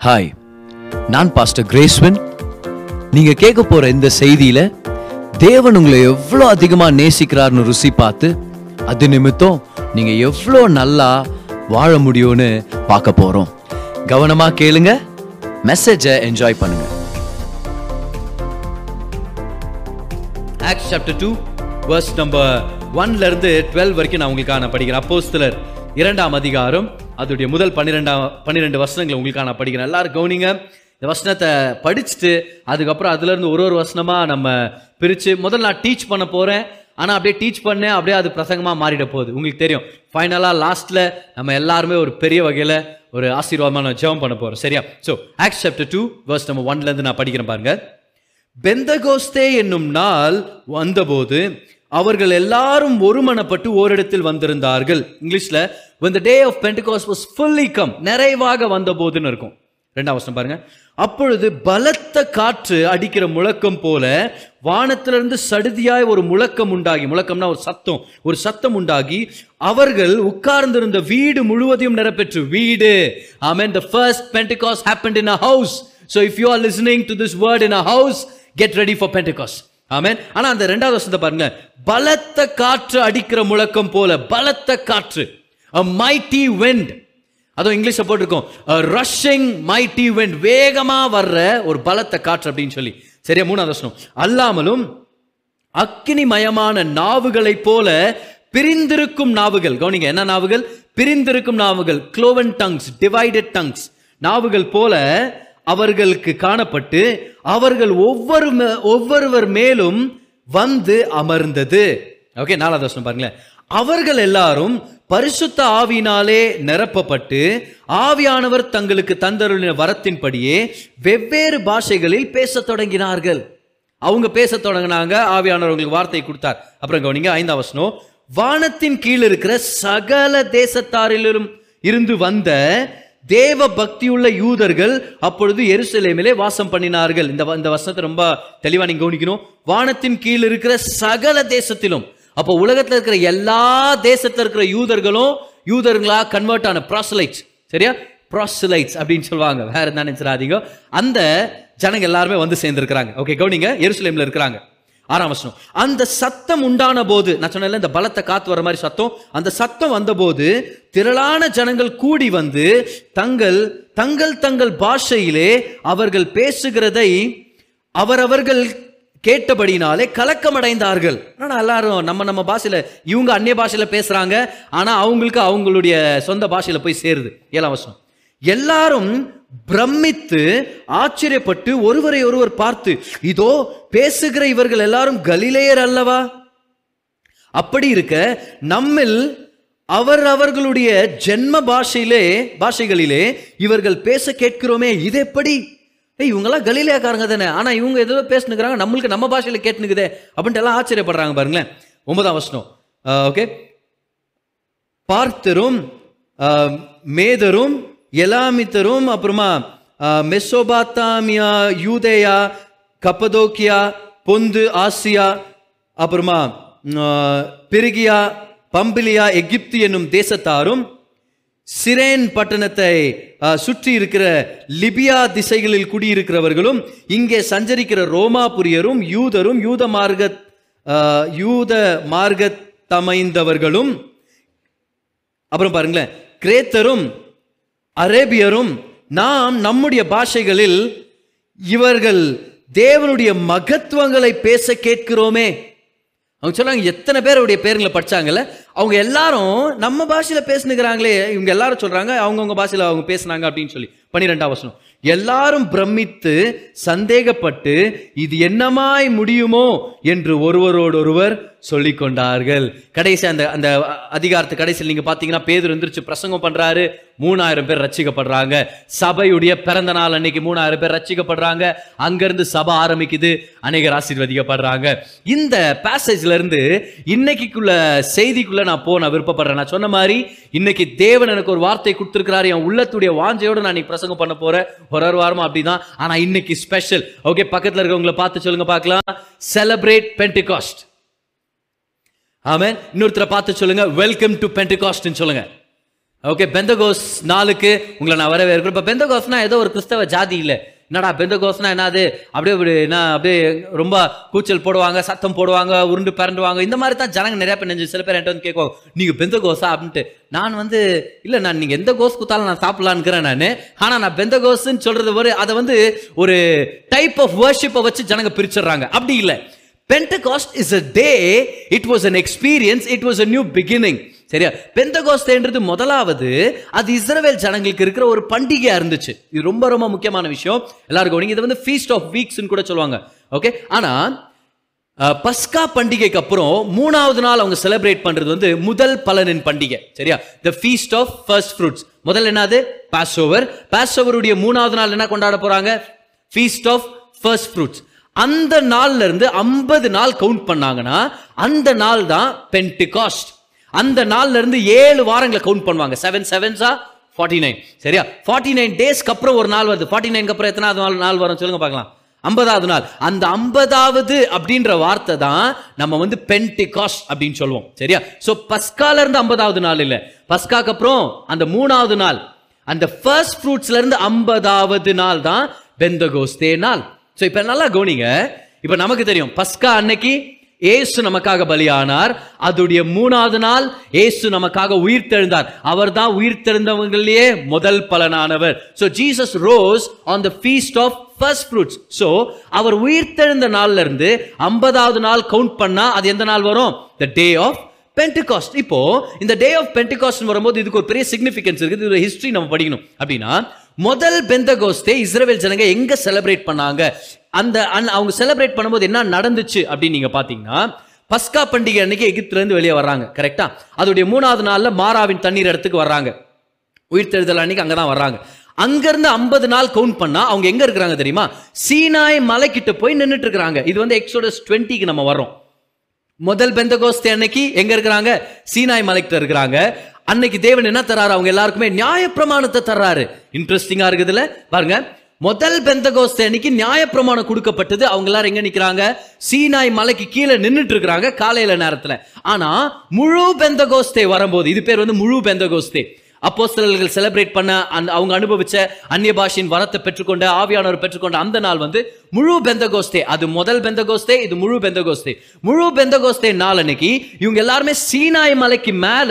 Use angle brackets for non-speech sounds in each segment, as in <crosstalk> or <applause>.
Hi நான் pastor கிரேஸ்வன் நீங்கள் கேட்க போற இந்த செய்தியில தேவன் உங்களை எவ்வளோ அதிகமா நேசிக்கிறார்னு ருசி பார்த்து அது நிமித்தம் நீங்கள் எவ்வளோ நல்லா வாழ முடியும்னு பார்க்க போறோம். கவனமா கேளுங்க மெசேஜை என்ஜாய் பண்ணுங்க. Acts chapter two verse number ஒன்ல இருந்து டுவெல் வரைக்கும் நான் உங்களுக்காக நான் படிக்கிறேன் அப்போஸ்தலர் இரண்டாம் அதிகாரம் அதோடைய முதல் பன்னிரெண்டாம் பன்னிரெண்டு வசனங்களை உங்களுக்காக நான் படிக்கிறேன். எல்லாரும் கவனிங்க இந்த வசனத்தை படிச்சுட்டு அதுக்கப்புறம் அதுலேருந்து ஒரு ஒரு வசனமாக நம்ம பிரித்து முதல்ல நான் டீச் பண்ண போகிறேன் ஆனால் அப்படியே டீச் பண்ணேன் அப்படியே அது பிரசங்கமாக மாறிட போகுது. உங்களுக்கு தெரியும் ஃபைனலாக லாஸ்ட்டில் நம்ம எல்லாருமே ஒரு பெரிய வகையில் ஒரு ஆசீர்வாதமான ஜெபம் பண்ண போகிறோம் சரியா? ஸோ ஆக்செப்ட் சாப்டர் டூ வேர்ஸ் நம்ம ஒன்லேருந்து நான் படிக்கிறேன் பாருங்க. பெந்தகோஸ்தே என்னும் நாள் வந்தபோது அவர்கள் எல்லாரும் ஒருமனப்பட்டு ஓரிடத்தில் வந்திருந்தார்கள். இங்கிலீஷ்ல when the day of pentecost was fully come நிறைவாக வந்தபோதுன்னு இருக்கும். ரெண்டாம் வசனம் பாருங்க. அப்பொழுது பலத்த காற்று அடிக்கிற முழக்கம் போல வானத்திலிருந்து சடுதியாய் ஒரு முழக்கம் உண்டாகி முழக்கம்னா ஒரு சத்தம் ஒரு சத்தம் உண்டாகி அவர்கள் உட்கார்ந்திருந்த வீடு முழுவதையும் நிரப்பெற்று வீடு I mean the first pentecost happened in a house so if you are listening to this word in a house get ready for pentecost. ஆமேன். ஆனா அந்த ரெண்டாவது வசனத்தை பாருங்க. பலத்த காற்று அடிக்கிற முழக்கம் போல பலத்த காற்று. அ மைட்டி வெண்ட் அதுவும் இங்கிலீஷில் போட்டிருக்கோம். Rushing rushing mighty wind. வர்ற ஒரு பலத்த காற்று அப்படின்னு சொல்லி. சரியா? மூணாவது வசனம். அல்லாமலும் அக்கினிமயமான நாவுகளை போல பிரிந்திருக்கும் நாவுகள். கவனிங்க என்ன நாவுகள்? பிரிந்திருக்கும் நாவுகள். க்ளோவன் டங்ஸ் டிவைடட் டங்ஸ் நாவுகள் போல அவர்களுக்கு காணப்பட்டு அவர்கள் ஒவ்வொரு மே- ஒவ்வொருவர் மேலும் வந்து அமர்ந்தது. ஓகே நாலாவது வருஷம் பாருங்களேன். அவர்கள் எல்லாரும் பரிசுத்த ஆவியினாலே நிரப்பப்பட்டு ஆவியானவர் தங்களுக்கு தந்தருளின வரத்தின்படியே வெவ்வேறு பாஷைகளில் பேசத் தொடங்கினார்கள். அவங்க பேச தொடங்கினாங்க ஆவியானவர் அவங்களுக்கு வார்த்தை கொடுத்தார். அப்புறம் கவனிங்க ஐந்தாம் வசனம். வானத்தின் கீழ் இருக்கிற சகல தேசத்தாரிலும் இருந்து வந்த தேவ பக்தியுள்ள யூதர்கள் அப்பொழுது எருசலேமிலே வாசம் பண்ணினார்கள். இந்த இந்த வசனத்தை ரொம்ப தெளிவா நீங்க கவனிக்கணும். வானத்தின் கீழ் இருக்கிற சகல தேசத்திலும் அப்போ உலகத்தில் இருக்கிற எல்லா தேசத்தில் இருக்கிற யூதர்களும் யூதர்களா கன்வெர்ட் ஆன ப்ராசலைட்ஸ் சரியா? ப்ராசலைட்ஸ் அப்படின்னு சொல்லுவாங்க. வேற என்ன நினைச்சிடாதீங்க. அந்த ஜனங்க எல்லாருமே வந்து சேர்ந்துருக்கிறாங்க. ஓகே கவனிங்க. எருசலேம்ல இருக்கிறாங்க. ஆறாம் வசனம். அந்த சத்தம் உண்டான போது நான் சொன்னேன்ல இந்த பலத்தை காத்து வர மாதிரி சத்தம் அந்த சத்தம் வந்தபோது திரளான ஜனங்கள் கூடி வந்து தங்கள் தங்கள் தங்கள் பாஷையிலே அவர்கள் பேசுகிறதை அவரவர்கள் கேட்டபடினாலே கலக்கமடைந்தார்கள். ஆனால் எல்லாரும் நம்ம நம்ம பாஷையில் இவங்க அந்நிய பாஷையில் பேசுகிறாங்க ஆனால் அவங்களுக்கு அவங்களுடைய சொந்த பாஷையில் போய் சேருது. ஏழாம் வசனம். எல்லாரும் பிரமித்து ஆச்சரியப்பட்டு ஒருவரை ஒருவர் பார்த்து இதோ பேசுகிற இவர்கள் எல்லாரும் கலிலேயர் அல்லவா? அப்படி இருக்க நம்மில் அவர் அவர்களுடைய ஜென்ம பாஷையிலே பாஷைகளிலே இவர்கள் பேச கேட்கிறோமே இது எப்படி? ஏய் இவங்கெல்லாம் கலீலியாக்காரங்க தானே. ஆனா இவங்க ஏதோ பேசினுக்கிறாங்க நம்மளுக்கு நம்ம பாஷையில கேட்டுனுக்குதே அப்படின்ட்டு எல்லாம் ஆச்சரியப்படுறாங்க பாருங்களேன். ஒன்பதாம் வசனம். ஓகே. பார்த்தரும் மேதரும் எலாமித்தரும் அப்புறமா மெசோபாத்தாமியா யூதேயா கப்பதோக்கியா பொந்து ஆசியா அப்புறமா பிரிகியா பம்பிலியா எகிப்து என்னும் தேசத்தாரும் சிரேன் பட்டணத்தை சுற்றி இருக்கிற லிபியா திசைகளில் குடியிருக்கிறவர்களும் இங்கே சஞ்சரிக்கிற ரோமாபுரியரும் யூதரும் யூத மார்க்க யூத மார்க்கத்தமைந்தவர்களும் அப்புறம் பாருங்களேன் கிரேத்தரும் அரேபியரும் நாம் நம்முடைய பாஷைகளில் இவர்கள் தேவனுடைய மகத்துவங்களை பேச கேட்கிறோமே. அவங்க சொல்றாங்க எத்தனை பேருடைய பேருங்களை படிச்சாங்கல்ல? அவங்க எல்லாரும் நம்ம பாஷையில பேசுனுக்கிறாங்களே. இவங்க எல்லாரும் சொல்றாங்க அவங்கவுங்க பாஷையில அவங்க பேசுனாங்க அப்படின்னு சொல்லி. பன்னிரெண்டாம் வசனம். எல்லாரும் பிரமித்து சந்தேகப்பட்டு இது என்னமாய் முடியுமோ என்று ஒருவரோடொருவர் சொல்லி கொண்டார்கள் கடைசி அந்த அந்த அதிகாரத்து கடைசியில் நீங்க பாத்தீங்கன்னா பேதர் எந்திரிச்சு பிரசங்கம் பண்றாரு. மூணாயிரம் பேர் ரட்சிக்கப்படுறாங்க. சபையுடைய பிறந்த நாள் அன்னைக்கு மூணாயிரம் பேர் ரச்சிக்கப்படுறாங்க அங்கிருந்து சபை ஆரம்பிக்குது. அநேகர் ஆசீர்வதிக்கப்படுறாங்க. இந்த பேசேஜ்ல இருந்து இன்னைக்குள்ள செய்திக்குள்ள நான் போன நான் விருப்பப்படுறேன். நான் சொன்ன மாதிரி இன்னைக்கு தேவன் எனக்கு ஒரு வார்த்தை கொடுத்துருக்கிறாரு. என் உள்ளத்துடைய வாஞ்சையோட நான் இன்னைக்கு பிரசங்கம் பண்ண போறேன். ஒரு ஒரு வாரமா அப்படிதான். ஆனா இன்னைக்கு ஸ்பெஷல் ஓகே பக்கத்தில் இருக்கவங்களை பார்த்து சொல்லுங்க பார்க்கலாம். செலிப்ரேட் பென்டிகாஸ்ட் ஆமென். இன்னொருத்தரை பார்த்து சொல்லுங்க. வெல்கம் டு பென்டிகாஸ்ட்னு சொல்லுங்க. ஓகே பெந்தகோஸ் நாளுக்கு உங்களை நான் வரவேற்கிறேன். இப்போ பெந்தகோஸ்னா ஏதோ ஒரு கிறிஸ்தவ ஜாதி இல்லை. என்னடா பெந்தகோஸ்னா என்னது? அப்படியே இப்படி என்ன அப்படியே ரொம்ப கூச்சல் போடுவாங்க சத்தம் போடுவாங்க உருண்டு பரண்டுவாங்க. இந்த மாதிரி தான் ஜனங்க நிறைய பேர் நெஞ்சு சில பேர் என்கிட்ட வந்து கேட்குவாங்க நீங்கள் பெந்தகோஸா அப்படின்ட்டு. நான் வந்து இல்லை நான் நீங்கள் எந்த கோஸ் குத்தாலும் நான் சாப்பிடலான்னுக்கிறேன் நான். ஆனால் நான் பெந்தகோஸ்ன்னு சொல்கிறது ஒரு அதை வந்து ஒரு டைப் ஆஃப் வேர்ஷிப்பை வச்சு ஜனங்க பிரிச்சிடுறாங்க. அப்படி இல்லை. Pentecost is a day it was an experience it was a new beginning சரியா? பெந்தகோஸ்தேன்றது முதலாவது அது இஸ்ரவேல் ஜனங்களுக்கு இருக்கிற ஒரு பண்டிகையா இருந்துச்சு. இது ரொம்ப ரொம்ப முக்கியமான விஷயம். எல்லாரும் கவனிங்க இது வந்து ஃபீஸ்ட் ஆஃப் வீக்ஸ்னு கூட சொல்லுவாங்க. ஓகே ஆனா பஸ்கா பண்டிகைக்கு அப்புறம் மூணாவது நாள் அவங்க செலிப்ரேட் பண்றது வந்து முதல் பலனின் பண்டிகை. சரியா? The feast of first fruits முதல்ல என்னது? பாஸ் ஓவர் பாஸ் ஓவருடைய மூணாவது நாள் என்ன கொண்டாட போறாங்க? ஃபீஸ்ட் ஆஃப் ஃபர்ஸ்ட் ஃப்ரூட்ஸ் அந்த நாள்ல இருந்து ஐம்பது நாள் கவுண்ட் பண்ணாங்கன்னா அந்த நாள் தான் பென்டிகாஸ்ட் அந்த நாள்ல இருந்து ஏழு வாரங்களை கவுண்ட் பண்ணுவாங்க. செவன் செவன்ஸா ஃபார்ட்டி நைன் சரியா? ஃபார்ட்டி நைன் டேஸ்க்கு அப்புறம் ஒரு நாள் வருது. ஃபார்ட்டி நைனுக்கு அப்புறம் எத்தனாவது நாள் நாள் வரும் சொல்லுங்க பார்க்கலாம். ஐம்பதாவது நாள். அந்த ஐம்பதாவது அப்படின்ற வார்த்தை தான் நம்ம வந்து பென்டிகாஸ்ட் அப்படின்னு சொல்லுவோம். சரியா? ஸோ பஸ்கால இருந்து ஐம்பதாவது நாள் இல்லை. பஸ்காக்கு அப்புறம் அந்த மூணாவது நாள். அந்த ஃபர்ஸ்ட் ஃப்ரூட்ஸ்ல இருந்து ஐம்பதாவது நாள் தான் பெந்தகோஸ்தே நாள். ஸோ இப்போ நல்லா கவனிங்க. இப்போ நமக்கு தெரியும் பஸ்கா அன்னைக்கு ஏசு நமக்காக பலியானார். அதுடைய மூணாவது நாள் ஏசு நமக்காக உயிர்த்தெழுந்தார். அவர் தான் உயிர்த்தெழுந்தவங்களிலேயே முதல் பலனானவர். So Jesus rose on the feast of first fruits so அவர் உயிர்த்தெழுந்த நாள்ல இருந்து ஐம்பதாவது நாள் கவுண்ட் பண்ணா அது எந்த நாள் வரும்? த டே ஆஃப் பென்டிகாஸ்ட் இப்போ இந்த டே ஆஃப் பென்டிகாஸ்ட் வரும்போது இதுக்கு ஒரு பெரிய சிக்னிஃபிகன்ஸ் இருக்குது. இது ஹிஸ்டரி நம்ம படிக்கணும். அப்படின்னா முதல் பெந்தகோஸ்தே இஸ்ரவேல் ஜனங்க எங்க செலிப்ரேட் பண்ணாங்க? அந்த அவங்க செலிப்ரேட் பண்ணும்போது என்ன நடந்துச்சு அப்படின்னு நீங்க பாத்தீங்கன்னா பஸ்கா பண்டிகை அன்னைக்கு எகிப்துல இருந்து வெளியே வர்றாங்க கரெக்டா அதோடைய மூணாவது நாள்ல மாறாவின் தண்ணீர் இடத்துக்கு வர்றாங்க. உயிர்த்தெழுதல் அன்னைக்கு அங்கதான் வர்றாங்க. அங்கிருந்து ஐம்பது நாள் கவுண்ட் பண்ணா அவங்க எங்க இருக்கிறாங்க தெரியுமா? சீனாய் மலைக்கிட்ட போய் நின்றுட்டு இருக்கிறாங்க. இது வந்து எக்ஸோடஸ் டுவெண்ட்டிக்கு நம்ம வரோம் முதல் பெந்தகோஸ்தே அன்னைக்கு எங்க இருக்கிறாங்க? சீனாய் மலைக்கிட்ட இருக்கிறாங்க. அன்னைக்கு தேவன் என்ன தர்றாரு? அவங்க எல்லாருக்குமே நியாயப்பிரமாணத்தை தர்றாரு. இன்ட்ரெஸ்டிங்கா இருக்குதுல பாருங்க. முதல் பெந்தகோஸ்த அன்னைக்கு நியாயப்பிரமாணம் கொடுக்கப்பட்டது. அவங்க எல்லாரும் எங்க நிக்கிறாங்க? சீனாய் மலைக்கு கீழே நின்றுட்டு இருக்கிறாங்க காலையில நேரத்துல. ஆனா முழு பெந்தகோஸ்தே வரும்போது இது பேர் வந்து முழு பெந்தகோஸ்தே. அப்போஸ்தலர்கள் செலிப்ரேட் பண்ண அந்த அவங்க அனுபவிச்ச அந்நிய பாஷையின் வரத்தை பெற்றுக்கொண்ட ஆவியானவர் பெற்றுக்கொண்ட அந்த நாள் வந்து முழு பெந்தகோஸ்தே. அது முதல் பெந்தகோஸ்தே இது முழு பெந்தகோஸ்தே. முழு பெந்தகோஸ்தே நாள் அன்னைக்கு இவங்க எல்லாருமே சீனாய் மலைக்கு மேல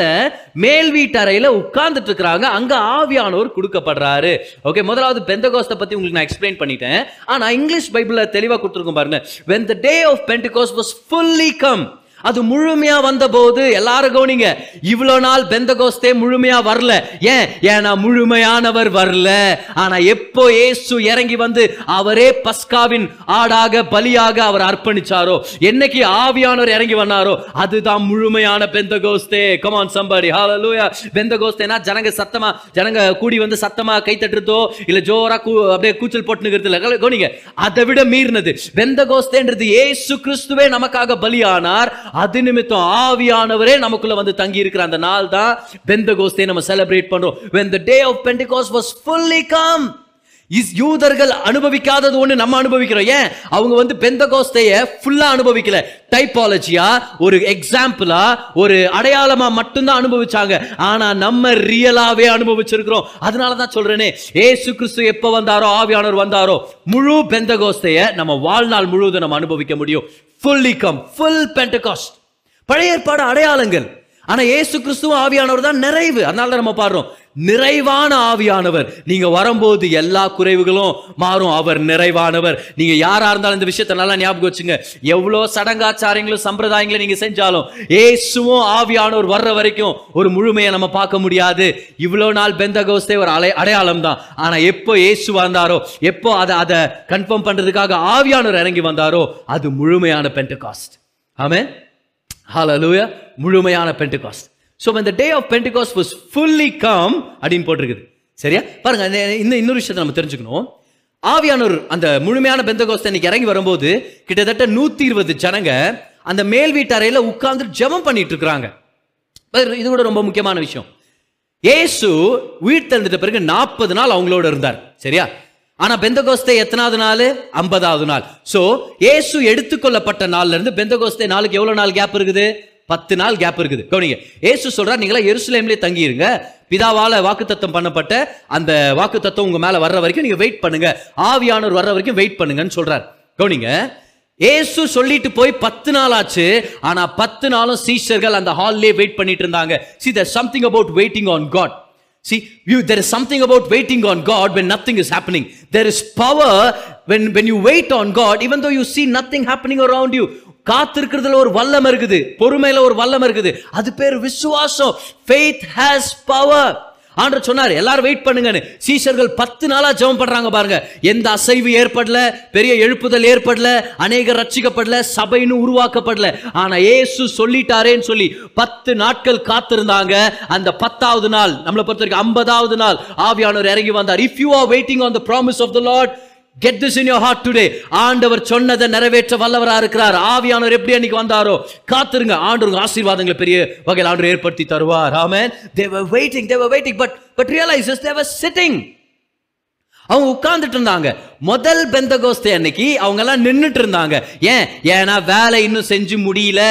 மேல் வீட்டறையில உட்கார்ந்துட்டு இருக்கிறாங்க. அங்க ஆவியானவர் கொடுக்கப்படுறாரு. ஓகே முதலாவது பெந்தகோஸ்தை பத்தி உங்களுக்கு நான் எக்ஸ்பிளைன் பண்ணிட்டேன். ஆனா இங்கிலீஷ் பைபிள்ல தெளிவா கொடுத்துருக்கோம் பாருங்க. When the day of pentecost was fully come அது முழுமையா வந்தபோது எல்லாரும் கவனிங்க இவ்வளோ நாள் பெந்தகோஸ்தே முழுமையா வரல. ஏன்? ஏன்னா முழுமையானவர் வரல. ஆனா எப்போ ஏசு இறங்கி வந்து அவரே பஸ்காவின் ஆடாக பலியாக அவர் அர்ப்பணிச்சாரோ என்னைக்கு ஆவியானவர் இறங்கி வந்தாரோ அதுதான் முழுமையான பெந்தகோஸ்தே. கமான் சம்பாடி பெந்த பெந்தகோஸ்தேனா ஜனங்க சத்தமா ஜனங்க கூடி வந்து சத்தமா கை தட்டுறதோ இல்ல ஜோரா அப்படியே கூச்சல் போட்டுன்னு இல்ல கவனிங்க அதை விட மீறினது. பெந்தகோஸ்தேன்றது ஏசு கிறிஸ்துவே நமக்காக பலியானார். அது நிமித்தம் ஆவியானவரே நமக்குள்ள வந்து தங்கி இருக்கிற அந்த நாள் தான் பெந்தகோஸ்தே நம்ம செலிப்ரேட் பண்றோம். When the day of pentecost was fully come is யூதர்கள் அனுபவிக்காதது ஒன்று நம்ம அனுபவிக்கிறோம். ஏன்? அவங்க வந்து பெந்தகோஸ்தைய ஃபுல்லாக அனுபவிக்கல. டைப்பாலஜியா ஒரு எக்ஸாம்பிளா ஒரு அடையாளமா மட்டும்தான் அனுபவிச்சாங்க. ஆனா நம்ம ரியலாவே அனுபவிச்சிருக்கிறோம். அதனால தான் சொல்றேனே ஏசு கிறிஸ்து எப்ப வந்தாரோ ஆவியானவர் வந்தாரோ முழு பெந்தகோஸ்தைய நம்ம வாழ்நாள் முழுவதும் நம்ம அனுபவிக்க முடியும். ஃபுல்லி கம் ஃபுல் பெண்டகாஸ்ட் பழைய ஏற்பாடு அடையாளங்கள். ஆனா ஏசு கிறிஸ்துவும் ஆவியானவர் தான் நிறைவு. அதனால தான் நம்ம பாடுறோம். நிறைவான ஆவியானவர். நீங்க வரும்போது எல்லா குறைவுகளும் மாறும். அவர் நிறைவானவர். நீங்க யாரா இருந்தாலும் இந்த விஷயத்தை நல்லா ஞாபகம் வச்சுங்க. எவ்வளவு சடங்காச்சாரங்களும் சம்பிரதாயங்களும் நீங்க செஞ்சாலும் ஏசுவும் ஆவியானவர் வர்ற வரைக்கும் ஒரு முழுமையை நம்ம பார்க்க முடியாது. இவ்வளவு நாள் பெந்தகோஸ்தே ஒரு அலை அடையாளம் தான். ஆனா எப்போ ஏசு வந்தாரோ எப்போ அதை அதை கன்ஃபார்ம் பண்றதுக்காக ஆவியானவர் இறங்கி வந்தாரோ அது முழுமையான பென்டகாஸ்ட் ஆமே ஹalleluya முழுமையான பென்டகாஸ்ட் ஸோ இந்த day of of was fully come அப்படின்னு போட்டிருக்குது. சரியா? பாருங்க இந்த- இன்னொரு விஷயத்தை நம்ம தெரிஞ்சுக்கணும். ஆவியானூர் அந்த முழுமையான பெந்தகோஸ்தை இன்னைக்கு இறங்கி வரும்போது கிட்டத்தட்ட நூத்தி இருபது ஜனங்க அந்த மேல் வீட்டறையில உட்கார்ந்து ஜெபம் பண்ணிட்டு இருக்கிறாங்க. இது கூட ரொம்ப முக்கியமான விஷயம். ஏசு உயிர் தந்துட்ட பிறகு நாற்பது நாள் அவங்களோட இருந்தார். சரியா? ஆனா பெந்தகோஸ்தே எத்தனாவது நாள்? ஐம்பதாவது நாள். சோ ஏசு எடுத்துக்கொள்ளப்பட்ட நாள்ல இருந்து பெந்தகோஸ்தே நாளுக்கு எவ்வளவு நாள் கேப் இருக்குது? பத்து நாள் கேப் இருக்குது. கவனிங்க. ஏசு சொல்றார் நீங்களா எருசலேம்லேயே தங்கியிருங்க. பிதாவால வாக்குத்தத்தம் பண்ணப்பட்ட அந்த வாக்குத்தத்தம் உங்க மேல வர்ற வரைக்கும் நீங்க வெயிட் பண்ணுங்க. ஆவியானவர் வர்ற வரைக்கும் வெயிட் பண்ணுங்கன்னு சொல்றார். கவனிங்க. ஏசு சொல்லிட்டு போய் பத்து நாள் ஆச்சு. ஆனா பத்து நாளும் சீஷர்கள் அந்த ஹால்லே வெயிட் பண்ணிட்டு இருந்தாங்க. See the something about waiting on God See, you, there is something about waiting on God when nothing is happening. There is power when, when you wait on God, even though you see nothing happening around you. காத்திருக்கிறதுல ஒரு வல்லம் இருக்குது பொறுமையில ஒரு வல்லம் இருக்குது அது பேர் விசுவாசம் ஃபெய்த் ஹேஸ் பவர் ஆண்டர் சொன்னார் எல்லாரும் வெயிட் பண்ணுங்கன்னு. சீஷர்கள் பத்து நாளாக ஜெபம் பண்ணுறாங்க பாருங்க. எந்த அசைவு ஏற்படல பெரிய எழுப்புதல் ஏற்படல அநேகர் ரட்சிக்கப்படல சபைன்னு உருவாக்கப்படல. ஆனால் ஏசு சொல்லிட்டாரேன்னு சொல்லி பத்து நாட்கள் காத்திருந்தாங்க. அந்த பத்தாவது நாள் நம்மளை பொறுத்த வரைக்கும் ஐம்பதாவது நாள் ஆவியானவர் இறங்கி வந்தார். If you are waiting on the promise of the Lord get this in your heart today ஆண்டவர் சொன்னதை நிறைவேற்ற வல்லவராக இருக்கிறார். ஆவியானவர் எப்படி அன்னைக்கு வந்தாரோ காத்திருங்க. ஆண்டவர் ஆசீர்வாதங்களை பெரிய வகையில் ஆண்டவர் ஏற்படுத்தி தருவார். ஆமே தேவ வெயிட்டிங் தேவ waiting but but realize but sitting அவங்க உட்கார்ந்துட்டு இருந்தாங்க. முதல் பெந்தகோஸ்தே அன்னைக்கு அவங்க எல்லாம் நின்றுட்டு இருந்தாங்க. ஏன்? ஏன்னா வேலை இன்னும் செஞ்சு முடியல.